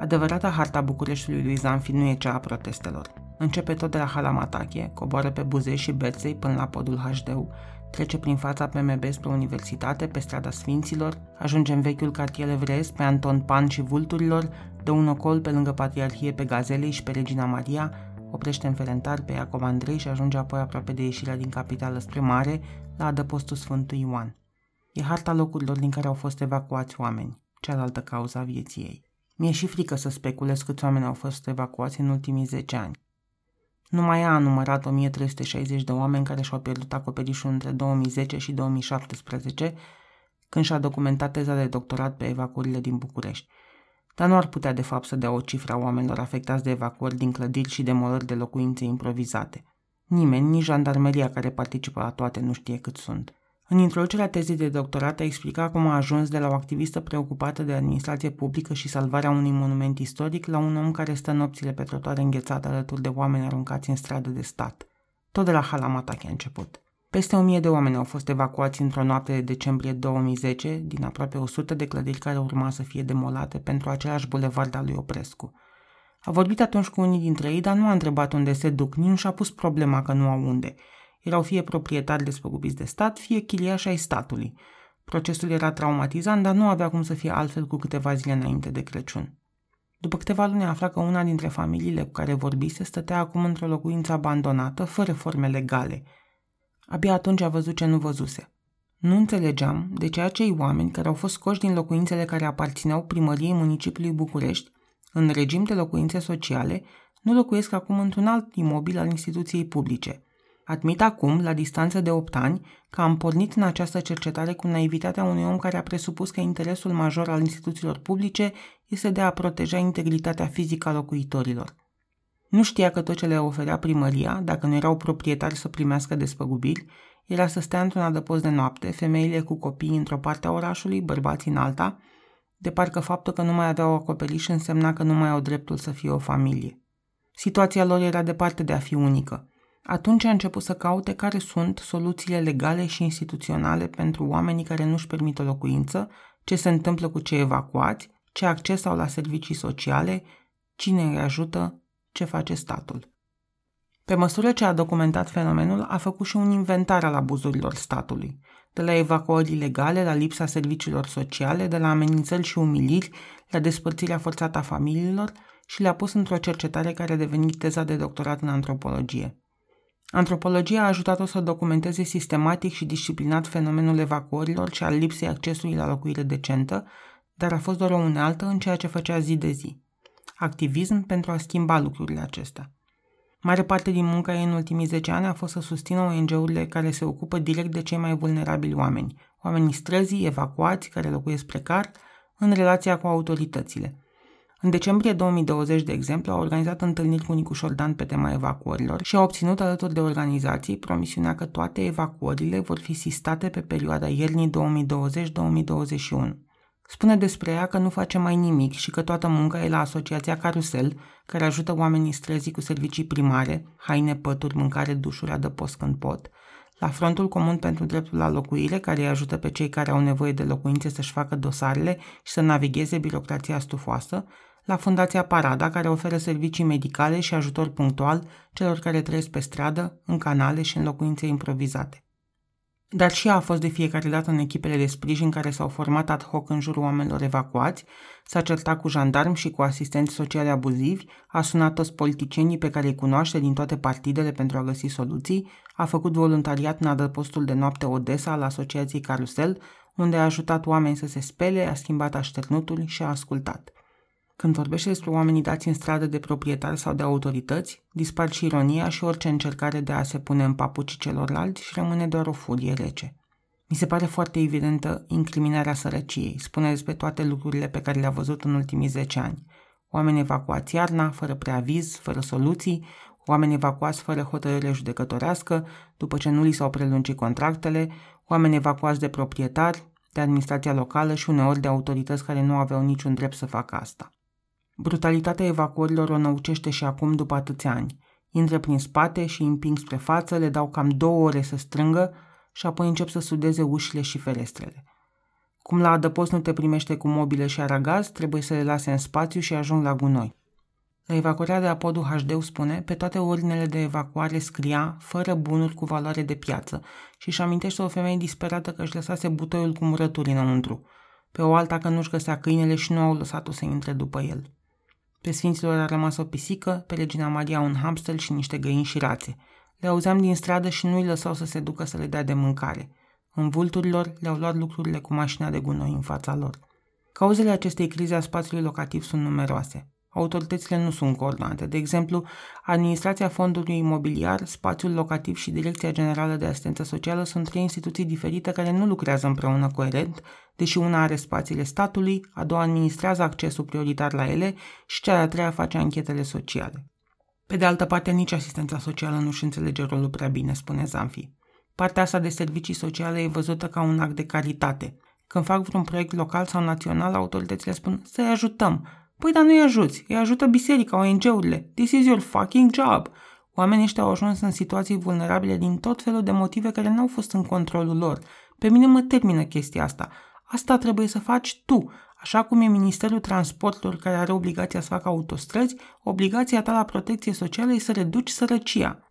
Adevărata harta Bucureștiului lui Zanfi nu e cea a protestelor. Începe tot de la Halamatache, coboară pe Buzei și Beței până la podul HD, trece prin fața PMB spre universitate, pe strada Sfinților, ajunge în vechiul cartier evresc, pe Anton Pan și Vulturilor, dă un ocol pe lângă Patriarhie pe Gazelei și pe Regina Maria, oprește în Ferentar pe Iacov Andrei și ajunge apoi aproape de ieșirea din capitală spre mare, la adăpostul Sfântul Ioan. E harta locurilor din care au fost evacuați oameni, cealaltă cauza vieții ei. Mi-e și frică să speculez câți oameni au fost evacuați în ultimii 10 ani. Numai ea a numărat 1360 de oameni care și-au pierdut acoperișul între 2010 și 2017, când și-a documentat teza de doctorat pe evacuările din București. Dar nu ar putea de fapt să dea o cifră a oamenilor afectați de evacuări din clădiri și demolări de locuințe improvizate. Nimeni, nici jandarmeria care participă la toate nu știe cât sunt. În introducerea tezei de doctorat a explicat cum a ajuns de la o activistă preocupată de administrație publică și salvarea unui monument istoric la un om care stă nopțile pe trotuare înghețate alături de oameni aruncați în stradă de stat. Tot de la Halamatache a început. Peste o mie de oameni au fost evacuați într-o noapte de decembrie 2010 din aproape 100 de clădiri care urma să fie demolate pentru același bulevard al lui Oprescu. A vorbit atunci cu unii dintre ei, dar nu a întrebat unde se duc, nici nu și-a pus problema că nu au unde – erau fie proprietari despăgubiți de stat, fie chiliași ai statului. Procesul era traumatizant, dar nu avea cum să fie altfel cu câteva zile înainte de Crăciun. După câteva luni afla că una dintre familiile cu care vorbise stătea acum într-o locuință abandonată, fără forme legale. Abia atunci a văzut ce nu văzuse. Nu înțelegeam de ce acei oameni care au fost scoși din locuințele care aparțineau primăriei municipiului București, în regim de locuințe sociale, nu locuiesc acum într-un alt imobil al instituției publice. Admit acum, la distanță de 8 ani, că am pornit în această cercetare cu naivitatea unui om care a presupus că interesul major al instituțiilor publice este de a proteja integritatea fizică a locuitorilor. Nu știa că tot ce le oferea primăria, dacă nu erau proprietari să primească despăgubiri, era să stea într-un adăpost de noapte, femeile cu copii într-o parte a orașului, bărbații în alta, de parcă faptul că nu mai aveau acoperiș însemna că nu mai au dreptul să fie o familie. Situația lor era departe de a fi unică. Atunci a început să caute care sunt soluțiile legale și instituționale pentru oamenii care nu-și permit o locuință, ce se întâmplă cu cei evacuați, ce acces au la servicii sociale, cine îi ajută, ce face statul. Pe măsură ce a documentat fenomenul, a făcut și un inventar al abuzurilor statului, de la evacuări ilegale, la lipsa serviciilor sociale, de la amenințări și umiliri, la despărțirea forțată a familiilor și le-a pus într-o cercetare care a devenit teza de doctorat în antropologie. Antropologia a ajutat-o să documenteze sistematic și disciplinat fenomenul evacuărilor și al lipsei accesului la locuire decentă, dar a fost doar o unealtă în ceea ce făcea zi de zi. Activism pentru a schimba lucrurile acestea. Mare parte din munca ei în ultimii 10 ani a fost să susțină ONG-urile care se ocupă direct de cei mai vulnerabili oameni, oamenii străzii, evacuați, care locuiesc precar, în relația cu autoritățile. În decembrie 2020, de exemplu, a organizat întâlniri cu Nicu Șordan pe tema evacuărilor și a obținut alături de organizații promisiunea că toate evacuările vor fi sistate pe perioada iernii 2020-2021. Spune despre ea că nu face mai nimic și că toată munca e la Asociația Carusel, care ajută oamenii străzii cu servicii primare, haine, pături, mâncare, dușuri, adăpost când pot, la Frontul Comun pentru Dreptul la Locuire, care îi ajută pe cei care au nevoie de locuințe să-și facă dosarele și să navigheze birocrația stufoasă, la Fundația Parada, care oferă servicii medicale și ajutor punctual celor care trăiesc pe stradă, în canale și în locuințe improvizate. Dar și ea a fost de fiecare dată în echipele de sprijin care s-au format ad hoc în jurul oamenilor evacuați, s-a certat cu jandarmi și cu asistenți sociale abuzivi, a sunat toți politicienii pe care îi cunoaște din toate partidele pentru a găsi soluții, a făcut voluntariat în adăpostul de noapte Odessa al Asociației Carusel, unde a ajutat oameni să se spele, a schimbat așternuturi și a ascultat. Când vorbește despre oamenii dați în stradă de proprietari sau de autorități, dispar și ironia și orice încercare de a se pune în papucii celorlalți și rămâne doar o furie rece. Mi se pare foarte evidentă incriminarea sărăciei, spune despre toate lucrurile pe care le-a văzut în ultimii 10 ani. Oameni evacuați iarna, fără preaviz, fără soluții, oameni evacuați fără hotărâre judecătorească, după ce nu li s-au prelungit contractele, oameni evacuați de proprietari, de administrația locală și uneori de autorități care nu aveau niciun drept să facă asta. Brutalitatea evacuărilor o năucește și acum după atâția ani. Intră prin spate și împing spre față, le dau cam două ore să strângă și apoi încep să sudeze ușile și ferestrele. Cum la adăpost nu te primește cu mobile și aragaz, trebuie să le lase în spațiu și ajung la gunoi. La evacuarea de apodul HD spune, pe toate ordinele de evacuare scria fără bunuri cu valoare de piață și își amintește o femeie disperată că își lăsase butoiul cu murături înăuntru. Pe o alta că nu-și găsea câinele și nu au lăsat-o să intre după el. Pe sfinților a rămas o pisică, pe regina Maria un hamster și niște găini și rațe. Le auzeam din stradă și nu-i lăsau să se ducă să le dea de mâncare. În vulturilor le-au luat lucrurile cu mașina de gunoi în fața lor. Cauzele acestei crize a spațiului locativ sunt numeroase. Autoritățile nu sunt coordonate. De exemplu, Administrația Fondului Imobiliar, Spațiul Locativ și Direcția Generală de Asistență Socială sunt trei instituții diferite care nu lucrează împreună coerent, deși una are spațiile statului, a doua administrează accesul prioritar la ele și cea de-a treia face anchetele sociale. Pe de altă parte, nici asistența socială nu-și înțelege rolul prea bine, spune Zanfi. Partea asta de servicii sociale e văzută ca un act de caritate. Când fac vreun proiect local sau național, autoritățile spun să-i ajutăm, Păi, dar nu-i ajuți, îi ajută biserica, ONG-urile. This is your fucking job. Oamenii ăștia au ajuns în situații vulnerabile din tot felul de motive care n-au fost în controlul lor. Pe mine mă termină chestia asta. Asta trebuie să faci tu. Așa cum e Ministerul Transporturilor care are obligația să facă autostrăzi, obligația ta la protecție socială e să reduci sărăcia.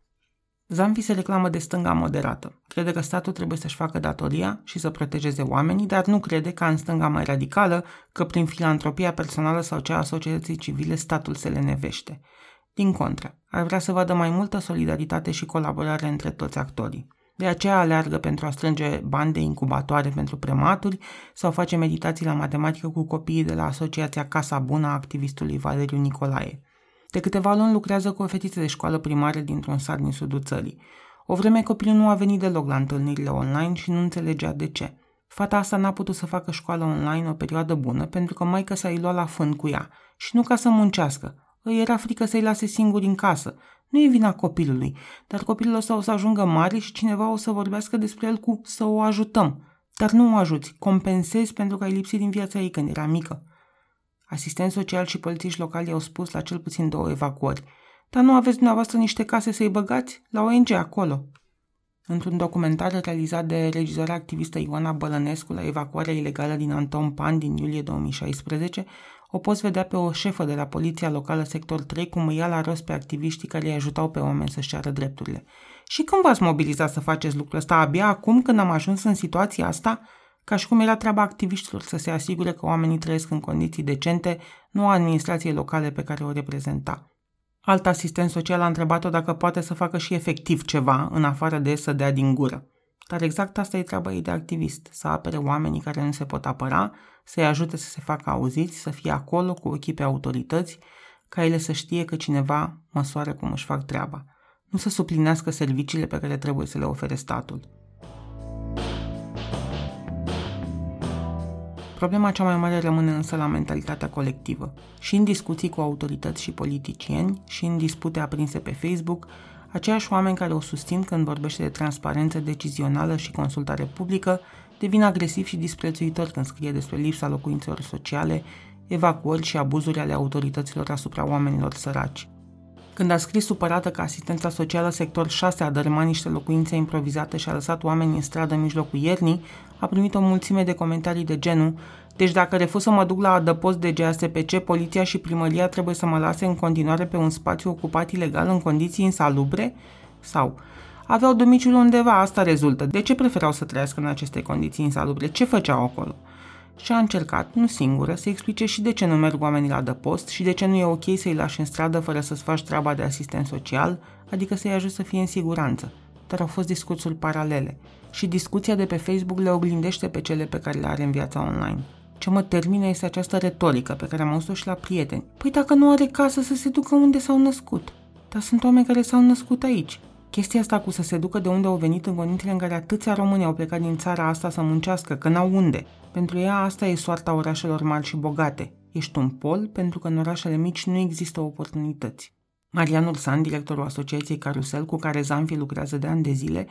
Zampi se reclamă de stânga moderată. Crede că statul trebuie să-și facă datoria și să protejeze oamenii, dar nu crede ca în stânga mai radicală că prin filantropia personală sau cea a societății civile statul se le nevește. Din contră, ar vrea să vadă mai multă solidaritate și colaborare între toți actorii. De aceea aleargă pentru a strânge bani de incubatoare pentru prematuri sau face meditații la matematică cu copiii de la Asociația Casa Bună a activistului Valeriu Nicolae. De câteva luni lucrează cu o fetiță de școală primară dintr-un sat din sudul țării. O vreme copilul nu a venit deloc la întâlnirile online și nu înțelegea de ce. Fata asta n-a putut să facă școală online o perioadă bună pentru că maica s-a luat la fân cu ea și nu ca să muncească. Îi era frică să-i lase singuri în casă. Nu e vina copilului, dar copilul ăsta o să ajungă mare și cineva o să vorbească despre el cu să o ajutăm. Dar nu o ajuți, compensezi pentru că ai lipsit din viața ei când era mică. Asistenți social și polițiști locali au spus la cel puțin două evacuări. Dar nu aveți dumneavoastră niște case să-i băgați? La ONG acolo. Într-un documentar realizat de regizoarea activistă Ioana Bălănescu la evacuarea ilegală din Anton Pan din iulie 2016, o poți vedea pe o șefă de la poliția locală sector 3 cum îi ia la rost pe activiștii care îi ajutau pe oameni să-și ceară drepturile. Și când v-ați mobilizat să faceți lucrul ăsta? Abia acum când am ajuns în situația asta? Ca și cum era treaba activiștilor să se asigure că oamenii trăiesc în condiții decente, nu a administrației locale pe care o reprezenta. Alt asistent social a întrebat-o dacă poate să facă și efectiv ceva, în afară de să dea din gură. Dar exact asta e treaba ei de activist, să apere oamenii care nu se pot apăra, să-i ajute să se facă auziți, să fie acolo cu ochii pe autorități, ca ele să știe că cineva măsoară cum își fac treaba. Nu să suplinească serviciile pe care trebuie să le ofere statul. Problema cea mai mare rămâne însă la mentalitatea colectivă. Și în discuții cu autorități și politicieni, și în dispute aprinse pe Facebook, aceiași oameni care o susțin când vorbește de transparență decizională și consultare publică devin agresivi și disprețuitori când scrie despre lipsa locuințelor sociale, evacuări și abuzuri ale autorităților asupra oamenilor săraci. Când a scris supărată că asistența socială sector 6 a dărâmat niște locuințe improvizate și a lăsat oameni în stradă în mijlocul iernii, a primit o mulțime de comentarii de genul deci dacă refuz să mă duc la adăpost de GASPC, poliția și primăria trebuie să mă lase în continuare pe un spațiu ocupat ilegal în condiții insalubre? Sau aveau domiciliul undeva, asta rezultă. De ce preferau să trăiască în aceste condiții insalubre? Ce făceau acolo? Și a încercat, nu singură, să explice și de ce nu merg oamenii la adăpost și de ce nu e ok să-i lași în stradă fără să-ți faci treaba de asistent social, adică să-i ajut să fie în siguranță. Dar au fost discursuri paralele și discuția de pe Facebook le oglindește pe cele pe care le are în viața online. Ce mă termină este această retorică pe care am auzit-o și la prieteni. Păi dacă nu are casă să se ducă unde s-au născut. Dar sunt oameni care s-au născut aici. Chestia asta cu să se ducă de unde au venit în condițiile în care atâția români au plecat din țara asta să muncească, că n-au unde. Pentru ea asta e soarta orașelor mari și bogate. Ești un pol pentru că în orașele mici nu există oportunități. Marian Ursan, directorul Asociației Carusel, cu care Zanfi lucrează de ani de zile,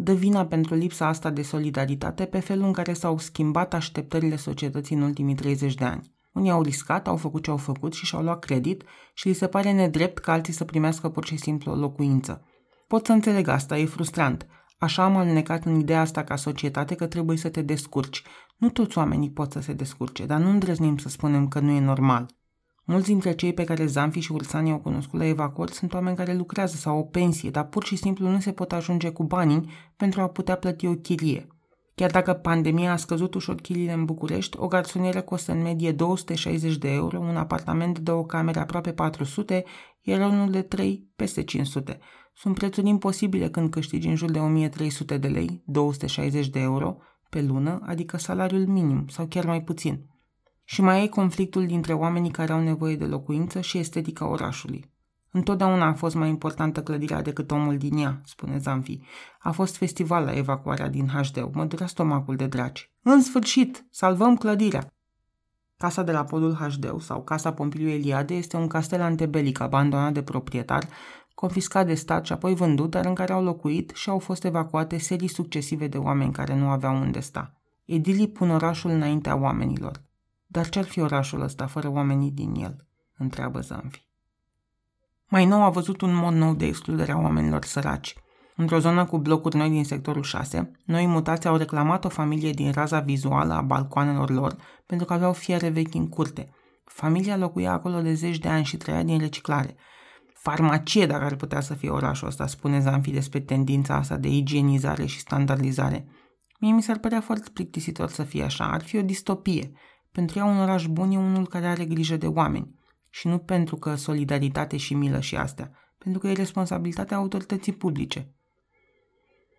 dă vina pentru lipsa asta de solidaritate pe felul în care s-au schimbat așteptările societății în ultimii 30 de ani. Unii au riscat, au făcut ce au făcut și și-au luat credit și li se pare nedrept ca alții să primească pur și simplu o locuință. Pot să înțeleg asta, e frustrant. Așa am alunecat în ideea asta ca societate că trebuie să te descurci. Nu toți oamenii pot să se descurce, dar nu îndrăznim să spunem că nu e normal. Mulți dintre cei pe care Zanfi și Ursani au cunoscut la evacuări sunt oameni care lucrează sau au o pensie, dar pur și simplu nu se pot ajunge cu banii pentru a putea plăti o chirie. Chiar dacă pandemia a scăzut ușor chiliile în București, o garsonieră costă în medie 260 de euro, un apartament de două camere aproape 400, iar unul de 3 peste 500. Sunt prețuri imposibile când câștigi în jur de 1300 de lei, 260 de euro, pe lună, adică salariul minim sau chiar mai puțin. Și mai e conflictul dintre oamenii care au nevoie de locuință și estetica orașului. Întotdeauna a fost mai importantă clădirea decât omul din ea, spune Zanfi. A fost festival la evacuarea din HD. Mă durea stomacul de draci. În sfârșit, salvăm clădirea! Casa de la podul HD sau Casa Pompiliu Eliade este un castel antebelic abandonat de proprietar, confiscat de stat și apoi vândut, dar în care au locuit și au fost evacuate serii succesive de oameni care nu aveau unde sta. Edilii pun orașul înaintea oamenilor. Dar ce-ar fi orașul ăsta fără oamenii din el? întreabă Zanfi. Mai nou a văzut un mod nou de excludere a oamenilor săraci. Într-o zonă cu blocuri noi din sectorul 6, noi mutați au reclamat o familie din raza vizuală a balcoanelor lor pentru că aveau fiere vechi în curte. Familia locuia acolo de zeci de ani și trăia din reciclare. Farmacie, dacă ar putea să fie orașul ăsta, spune Zanfi despre tendința asta de igienizare și standardizare. Mie mi s-ar părea foarte plictisitor să fie așa, ar fi o distopie. Pentru ea un oraș bun e unul care are grijă de oameni. Și nu pentru că solidaritate și milă și astea, pentru că e responsabilitatea autorității publice.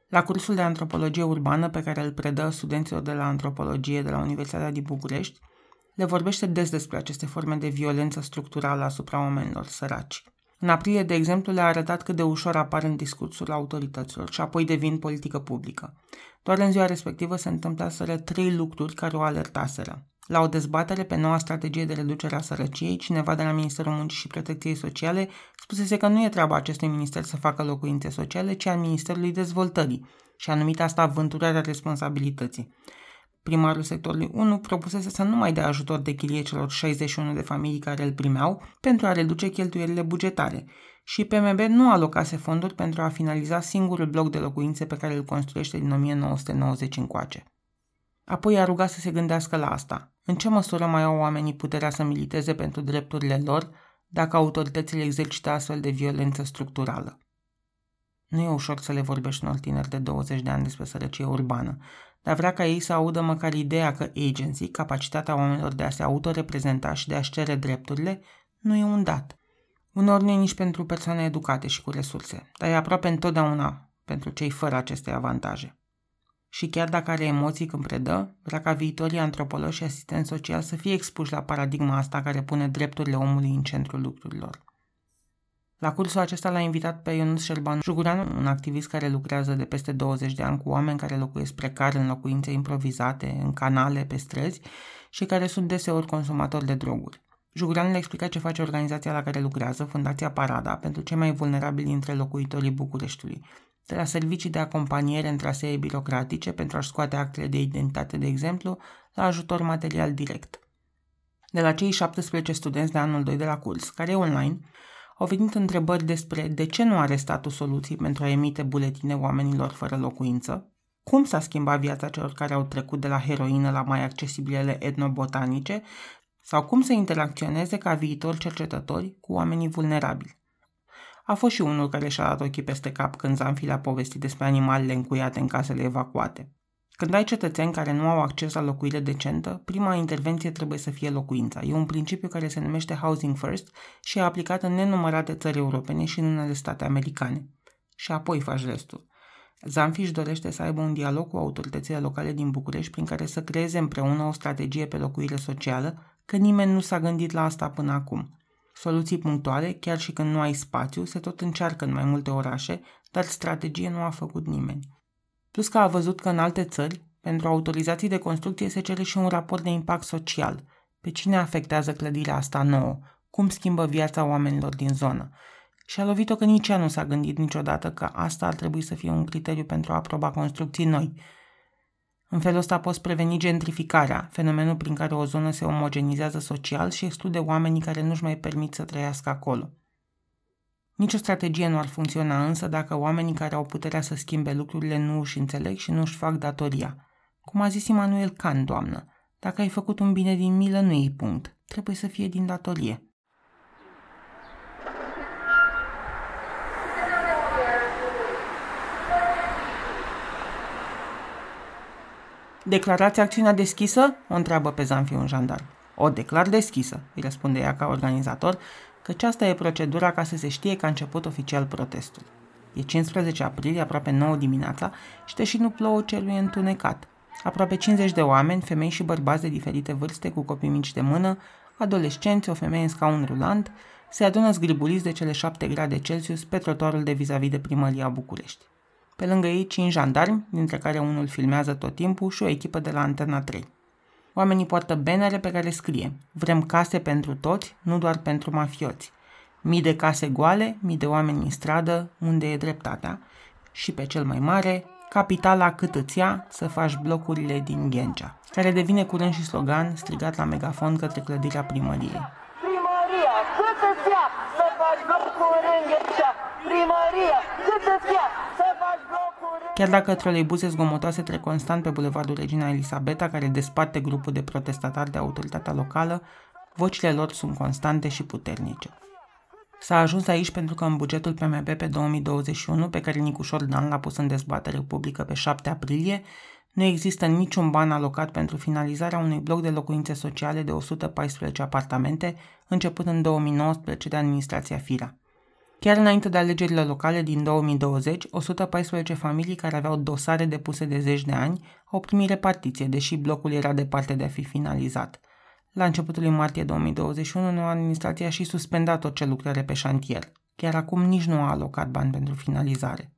La cursul de antropologie urbană pe care îl predă studenților de la antropologie de la Universitatea din București, le vorbește des despre aceste forme de violență structurală asupra oamenilor săraci. În aprilie, de exemplu, le-a arătat cât de ușor apar în discursul autorităților și apoi devin politică publică. Doar în ziua respectivă se întâmplaseră trei lucruri care o alertaseră. La o dezbatere pe noua strategie de reducere a sărăciei, cineva de la Ministerul Muncii și Protecției Sociale spusese că nu e treaba acestui minister să facă locuințe sociale, ci al Ministerului Dezvoltării și a numit asta avânturarea responsabilității. Primarul sectorului 1 propusese să nu mai dea ajutor de chirie celor 61 de familii care îl primeau pentru a reduce cheltuielile bugetare și PMB nu alocase fonduri pentru a finaliza singurul bloc de locuințe pe care îl construiește din 1990 încoace. Apoi a rugat să se gândească la asta. În ce măsură mai au oamenii puterea să militeze pentru drepturile lor dacă autoritățile exercită astfel de violență structurală? Nu e ușor să le vorbești unor tineri de 20 de ani despre sărăcie urbană, dar vrea ca ei să audă măcar ideea că agency, capacitatea oamenilor de a se autoreprezenta și de a-și cere drepturile, nu e un dat. Uneori nu e nici pentru persoane educate și cu resurse, dar e aproape întotdeauna pentru cei fără aceste avantaje. Și chiar dacă are emoții când predă, vrea ca viitorii antropologi și asistenți social să fie expuși la paradigma asta care pune drepturile omului în centrul lucrurilor. La cursul acesta l-a invitat pe Ionus Șerban Juguran, un activist care lucrează de peste 20 de ani cu oameni care locuiesc precar în locuințe improvizate, în canale, pe străzi și care sunt deseori consumatori de droguri. Juguran le explica ce face organizația la care lucrează, Fundația Parada, pentru cei mai vulnerabili dintre locuitorii Bucureștiului, de la servicii de acompaniere în trasee birocratice pentru a-și scoate actele de identitate, de exemplu, la ajutor material direct. De la cei 17 studenți de anul 2 de la curs, care e online, au venit întrebări despre de ce nu are statul soluții pentru a emite buletine oamenilor fără locuință, cum s-a schimbat viața celor care au trecut de la heroină la mai accesibilele etnobotanice sau cum să interacționeze ca viitor cercetători cu oamenii vulnerabili. A fost și unul care și-a dat ochii peste cap când Zanfil a povestit despre animalele încuiate în casele evacuate. Când ai cetățeni care nu au acces la locuire decentă, prima intervenție trebuie să fie locuința. E un principiu care se numește Housing First și e aplicat în nenumărate țări europene și în unele state americane. Și apoi faci restul. Zanfi dorește să aibă un dialog cu autoritățile locale din București prin care să creeze împreună o strategie pe locuire socială, că nimeni nu s-a gândit la asta până acum. Soluții punctuale, chiar și când nu ai spațiu, se tot încearcă în mai multe orașe, dar strategie nu a făcut nimeni. Plus că a văzut că în alte țări, pentru autorizații de construcție se cere și un raport de impact social. Pe cine afectează clădirea asta nouă? Cum schimbă viața oamenilor din zonă? Și a lovit-o că nici ea nu s-a gândit niciodată că asta ar trebui să fie un criteriu pentru a aproba construcții noi. În felul ăsta poți preveni gentrificarea, fenomenul prin care o zonă se omogenizează social și exclude oamenii care nu-și mai permit să trăiască acolo. Nici o strategie nu ar funcționa însă dacă oamenii care au puterea să schimbe lucrurile nu își înțeleg și nu își fac datoria. Cum a zis Immanuel Kant, doamnă, dacă ai făcut un bine din milă, nu e punct. Trebuie să fie din datorie. Declarați acțiunea deschisă? O întreabă pe Zanfi un jandarm. O declar deschisă, îi răspunde ea ca organizator, căci asta e procedura ca să se știe că a început oficial protestul. E 15 aprilie, aproape 9 dimineața și deși nu plouă, cerul e întunecat. Aproape 50 de oameni, femei și bărbați de diferite vârste, cu copii mici de mână, adolescenți, o femeie în scaun rulant, se adună zgribuliți de cele 7 grade Celsius pe trotuarul de vis-a-vis de primăria București. Pe lângă ei, 5 jandarmi, dintre care unul filmează tot timpul și o echipă de la Antena 3. Oamenii poartă benere pe care scrie Vrem case pentru toți, nu doar pentru mafioți. Mii de case goale, mii de oameni în stradă, unde e dreptatea. Și pe cel mai mare, capitala cât îți ia să faci blocurile din Ghencea, care devine curând și slogan strigat la megafon către clădirea primăriei. Primăria, cât îți ia să faci blocuri în Ghencea? Primăria, cât îți ia Chiar dacă troleibuze zgomotoase trec constant pe bulevardul Regina Elisabeta, care desparte grupul de protestatari de autoritatea locală, vocile lor sunt constante și puternice. S-a ajuns aici pentru că în bugetul PMB pe 2021, pe care Nicușor Dan l-a pus în dezbatere publică pe 7 aprilie, nu există niciun ban alocat pentru finalizarea unui bloc de locuințe sociale de 114 apartamente, început în 2019 de administrația FIRA. Chiar înainte de alegerile locale din 2020, 114 familii care aveau dosare depuse de zeci de ani au primit repartiție, deși blocul era departe de a fi finalizat. La începutul lui martie 2021, noua administrație a și suspendat orice lucrare pe șantier. Chiar acum nici nu a alocat bani pentru finalizare.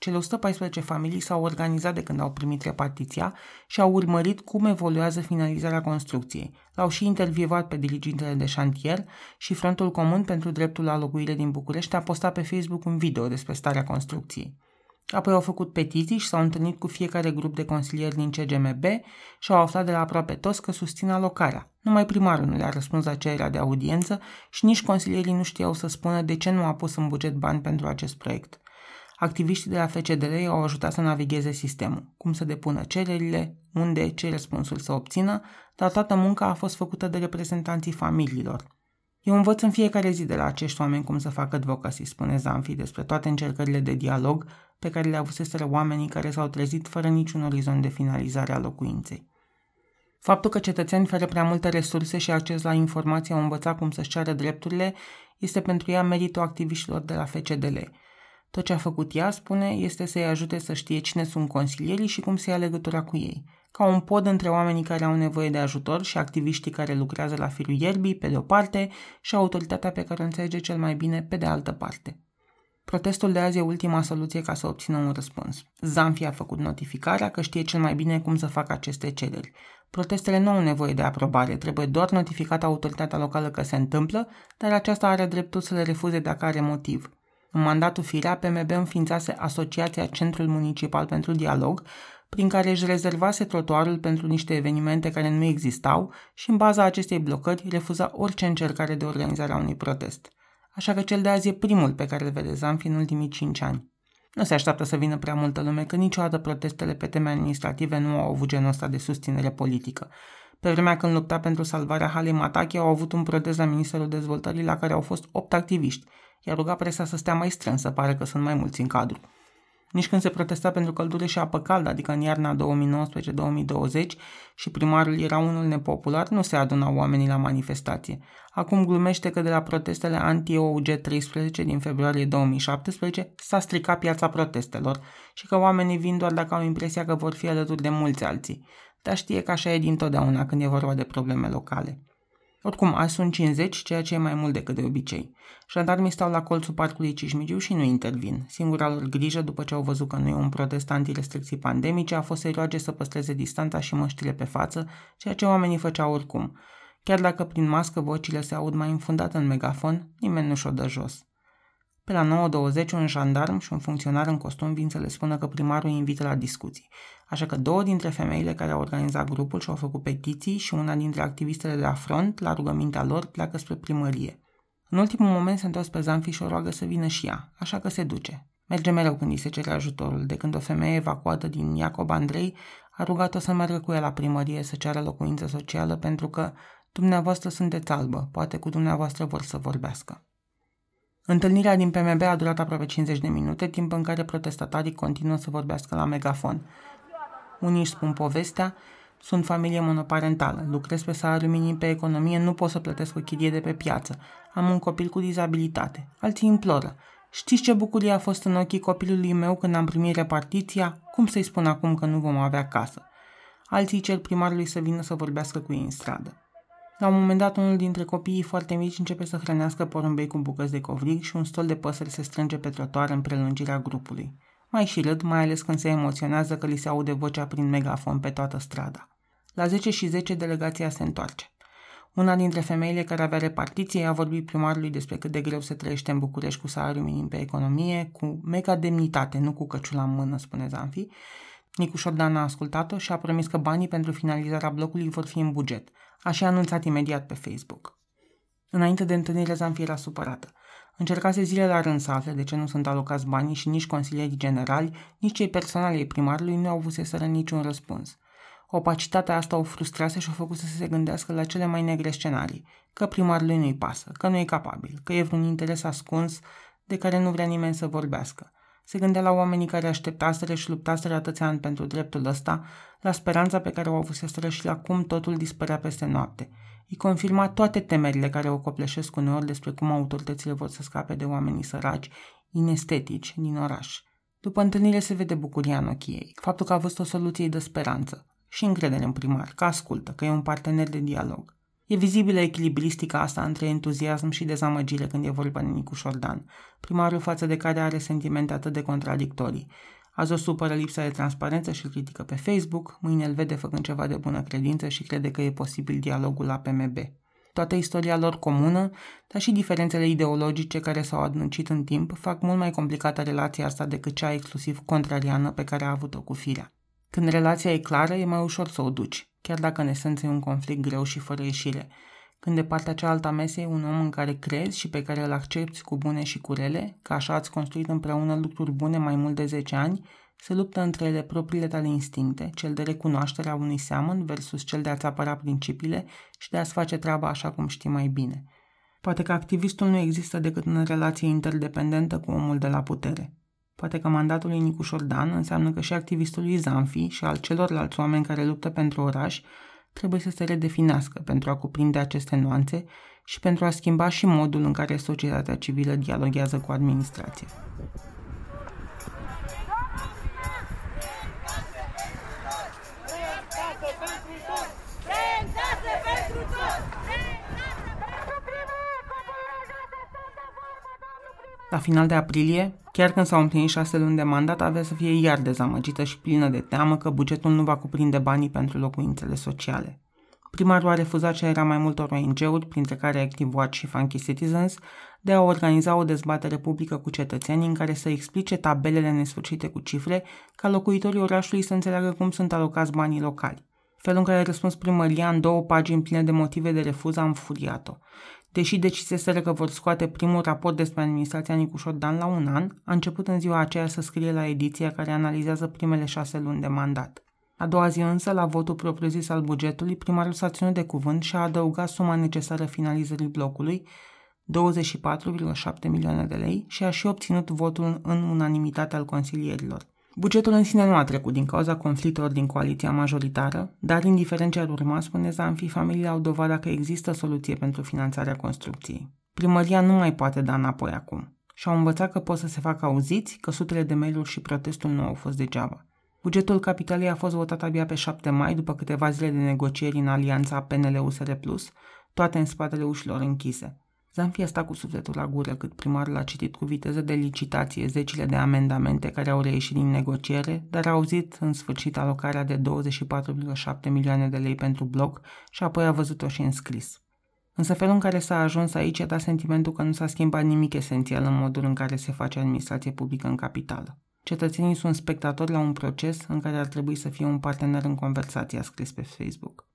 Cele 114 familii s-au organizat de când au primit repartiția și au urmărit cum evoluează finalizarea construcției. L-au și intervievat pe dirigintele de șantier și Frontul Comun pentru Dreptul la Locuire din București a postat pe Facebook un video despre starea construcției. Apoi au făcut petiții și s-au întâlnit cu fiecare grup de consilieri din CGMB și au aflat de la aproape toți că susțin alocarea. Numai primarul nu le-a răspuns la cererea de audiență și nici consilierii nu știau să spună de ce nu a pus în buget bani pentru acest proiect. Activiștii de la FCDR au ajutat să navigheze sistemul, cum să depună cererile, unde, ce răspunsul să obțină, dar toată munca a fost făcută de reprezentanții familiilor. Eu învăț în fiecare zi de la acești oameni cum să facă advocacy, spune Zanfi despre toate încercările de dialog pe care le avuseseră oamenii care s-au trezit fără niciun orizont de finalizare a locuinței. Faptul că cetățeni fără prea multe resurse și acces la informații au învățat cum să-și ceară drepturile este pentru ea meritul activiștilor de la FCDL. Tot ce a făcut ea, spune, este să-i ajute să știe cine sunt consilierii și cum să ia legătura cu ei, ca un pod între oamenii care au nevoie de ajutor și activiștii care lucrează la firul ierbii, pe de o parte, și autoritatea pe care o înțelege cel mai bine, pe de altă parte. Protestul de azi e ultima soluție ca să obțină un răspuns. Zamfia a făcut notificarea că știe cel mai bine cum să facă aceste cereri. Protestele nu au nevoie de aprobare, trebuie doar notificată autoritatea locală că se întâmplă, dar aceasta are dreptul să le refuze dacă are motiv. În mandatul Firea, PMB înființase Asociația Centrul Municipal pentru Dialog, prin care își rezervase trotuarul pentru niște evenimente care nu existau și în baza acestei blocări refuza orice încercare de organizare a unui protest așa că cel de azi e primul pe care îl vede Zanfi în ultimii 5 ani. Nu se așteaptă să vină prea multă lume, că niciodată protestele pe teme administrative nu au avut genul ăsta de susținere politică. Pe vremea când lupta pentru salvarea Halei Matache, au avut un protest la Ministerul Dezvoltării la care au fost 8 activiști, iar ruga presa să stea mai strânsă, pare că sunt mai mulți în cadru. Nici când se protesta pentru căldură și apă caldă, adică în iarna 2019-2020 și primarul era unul nepopular, nu se adunau oamenii la manifestație. Acum glumește că de la protestele anti-OUG 13 din februarie 2017 s-a stricat piața protestelor și că oamenii vin doar dacă au impresia că vor fi alături de mulți alții. Dar știe că așa e dintotdeauna când e vorba de probleme locale. Oricum, azi sunt 50, ceea ce e mai mult decât de obicei. Jandarmii stau la colțul parcului Cismigiu și nu intervin. Singura lor grijă, după ce au văzut că nu e un protest anti-restricții pandemice, a fost să-i roage să păstreze distanța și măștile pe față, ceea ce oamenii făceau oricum. Chiar dacă prin mască vocile se aud mai înfundate în megafon, nimeni nu și-o dă jos. Pe la 9.20, un jandarm și un funcționar în costum vin să le spună că primarul îi invită la discuții. Așa că două dintre femeile care au organizat grupul și-au făcut petiții și una dintre activistele de la front, la rugămintea lor, pleacă spre primărie. În ultimul moment se întors pe Zanfi și o roagă să vină și ea, așa că se duce. Merge mereu când îi se cere ajutorul, de când o femeie evacuată din Iacob Andrei a rugat-o să meargă cu ea la primărie să ceară locuință socială pentru că dumneavoastră sunteți albă, poate cu dumneavoastră vor să vorbească. Întâlnirea din PMB a durat aproape 50 de minute, timp în care protestatarii continuă să vorbească la megafon. Unii își spun povestea, sunt familie monoparentală, lucrez pe salariu minim pe economie, nu pot să plătesc o chirie de pe piață, am un copil cu dizabilitate. Alții imploră, știți ce bucurie a fost în ochii copilului meu când am primit repartiția? Cum să-i spun acum că nu vom avea casă? Alții cer primarului să vină să vorbească cu ei în stradă. La un moment dat, unul dintre copiii foarte mici începe să hrănească porumbei cu bucăți de covrig și un stol de păsări se strânge pe trotuar în prelungirea grupului. Mai și râd, mai ales când se emoționează că li se aude vocea prin megafon pe toată strada. La 10 și 10 delegația se întoarce. Una dintre femeile care avea repartiție a vorbit primarului despre cât de greu se trăiește în București cu salariu minim pe economie, cu mega demnitate, nu cu căciula în mână, spune Zanfi. Nicu Șordan a ascultat-o și a promis că banii pentru finalizarea blocului vor fi în buget. Așa a anunțat imediat pe Facebook. Înainte de întâlnire, Zanfi era supărată. Încercase zile la rând să afle de ce nu sunt alocați banii și nici consilierii generali, nici cei personali ai primarului nu au avuseseră niciun răspuns. Opacitatea asta o frustrase și o făcut să se gândească la cele mai negre scenarii, că primarului nu-i pasă, că nu e capabil, că e vreun interes ascuns de care nu vrea nimeni să vorbească. Se gândea la oamenii care așteptaseră și luptaseră atâția ani pentru dreptul ăsta, la speranța pe care o avuseseră și la cum totul dispărea peste noapte. Îi confirma toate temerile care o copleșesc uneori despre cum autoritățile vor să scape de oamenii săraci, inestetici, din oraș. După întâlnire se vede bucuria în ochii ei, faptul că a văzut o soluție de speranță și încredere în primar, că ascultă, că e un partener de dialog. E vizibilă echilibristica asta între entuziasm și dezamăgire când e vorba de Nicu Șordan, primarul față de care are sentimente atât de contradictorii. Azi o supără lipsa de transparență și îl critică pe Facebook, mâine îl vede făcând ceva de bună credință și crede că e posibil dialogul la PMB. Toată istoria lor comună, dar și diferențele ideologice care s-au adâncit în timp, fac mult mai complicată relația asta decât cea exclusiv contrariană pe care a avut-o cu firea. Când relația e clară, e mai ușor să o duci, chiar dacă în esență e un conflict greu și fără ieșire. Când de partea cealaltă a mesei e un om în care crezi și pe care îl accepti cu bune și cu rele, că așa ați construit împreună lucruri bune mai mult de 10 ani, se luptă între ele propriile tale instincte, cel de recunoaștere a unui seamăn versus cel de a-ți apăra principiile și de a-ți face treaba așa cum știi mai bine. Poate că activistul nu există decât în relație interdependentă cu omul de la putere. Poate că mandatul lui Nicu Șordan înseamnă că și activistul lui Zanfi și al celorlalți oameni care luptă pentru oraș trebuie să se redefinească pentru a cuprinde aceste nuanțe și pentru a schimba și modul în care societatea civilă dialoghează cu administrația. La final de aprilie, chiar când s-au împlinit șase luni de mandat, avea să fie iar dezamăgită și plină de teamă că bugetul nu va cuprinde banii pentru locuințele sociale. Primarul a refuzat cererea mai multor ONG-uri, printre care Active Watch și Funky Citizens, de a organiza o dezbatere publică cu cetățenii în care să explice tabelele nesfârșite cu cifre, ca locuitorii orașului să înțeleagă cum sunt alocați banii locali. Felul în care a răspuns primăria în două pagini pline de motive de refuz a înfuriat-o. Deși deciseseră că vor scoate primul raport despre administrația Nicu Șordan la un an, a început în ziua aceea să scrie la ediția care analizează primele șase luni de mandat. A doua zi însă, la votul propriu-zis al bugetului, primarul s-a ținut de cuvânt și a adăugat suma necesară finalizării blocului, 24,7 milioane de lei, și a și obținut votul în unanimitate al consilierilor. Bugetul în sine nu a trecut din cauza conflictelor din coaliția majoritară, dar indiferent ce ar urma, spune Zanfi, familiile au dovada că există soluție pentru finanțarea construcției. Primăria nu mai poate da înapoi acum și au învățat că pot să se facă auziți, că sutele de mail și protestul nu au fost degeaba. Bugetul capitalei a fost votat abia pe 7 mai, după câteva zile de negocieri în alianța PNL-USR+, toate în spatele ușilor închise. Zanfi a stat cu sufletul la gură cât primarul a citit cu viteză de licitație zecile de amendamente care au reieșit din negociere, dar a auzit în sfârșit alocarea de 24,7 milioane de lei pentru bloc și apoi a văzut-o și în scris. Însă felul în care s-a ajuns aici a dat sentimentul că nu s-a schimbat nimic esențial în modul în care se face administrație publică în capitală. Cetățenii sunt spectatori la un proces în care ar trebui să fie un partener în conversație, a scris pe Facebook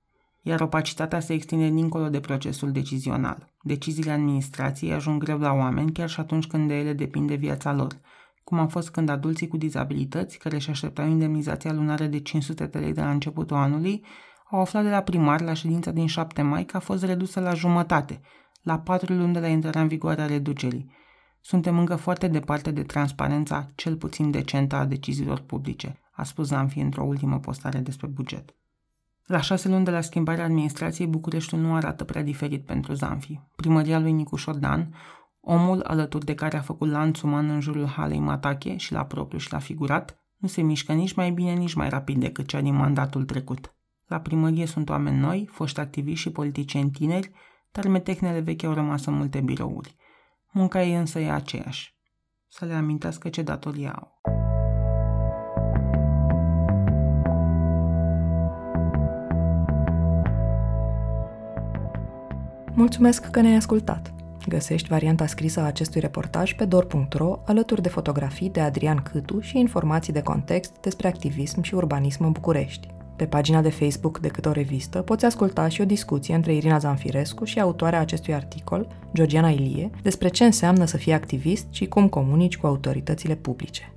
iar opacitatea se extinde dincolo de procesul decizional. Deciziile administrației ajung greu la oameni chiar și atunci când de ele depinde viața lor, cum a fost când adulții cu dizabilități, care își așteptau indemnizația lunară de 500 de lei de la începutul anului, au aflat de la primar la ședința din 7 mai că a fost redusă la jumătate, la 4 luni de la intrarea în vigoare a reducerii. Suntem încă foarte departe de transparența cel puțin decentă a deciziilor publice, a spus Zanfi într-o ultimă postare despre buget. La șase luni de la schimbarea administrației, Bucureștiul nu arată prea diferit pentru Zanfi. Primăria lui Nicu Șordan, omul alături de care a făcut lanț uman în jurul halei Matache și la propriu și la figurat, nu se mișcă nici mai bine, nici mai rapid decât cea din mandatul trecut. La primărie sunt oameni noi, foști activiști și politicieni tineri, dar metehnele vechi au rămas în multe birouri. Munca ei însă e aceeași. Să le amintească ce datorii au. Mulțumesc că ne-ai ascultat! Găsești varianta scrisă a acestui reportaj pe dor.ro alături de fotografii de Adrian Câtu și informații de context despre activism și urbanism în București. Pe pagina de Facebook de câte o revistă poți asculta și o discuție între Irina Zanfirescu și autoarea acestui articol, Georgiana Ilie, despre ce înseamnă să fii activist și cum comunici cu autoritățile publice.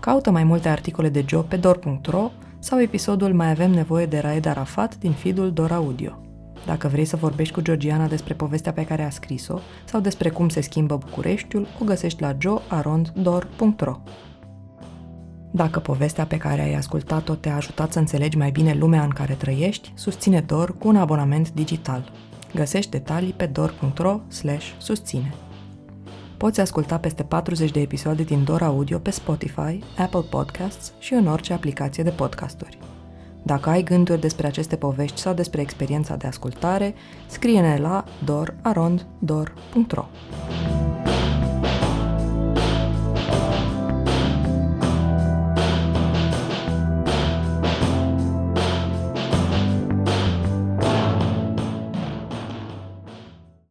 Caută mai multe articole de job pe dor.ro sau episodul Mai avem nevoie de Raed Arafat din feedul Dor Audio. Dacă vrei să vorbești cu Georgiana despre povestea pe care a scris-o sau despre cum se schimbă Bucureștiul, o găsești la joarondor.ro. Dacă povestea pe care ai ascultat-o te-a ajutat să înțelegi mai bine lumea în care trăiești, susține Dor cu un abonament digital. Găsești detalii pe dor.ro susține. Poți asculta peste 40 de episoade din Dor Audio pe Spotify, Apple Podcasts și în orice aplicație de podcasturi. Dacă ai gânduri despre aceste povești sau despre experiența de ascultare, scrie-ne la dor.arond.dor.ro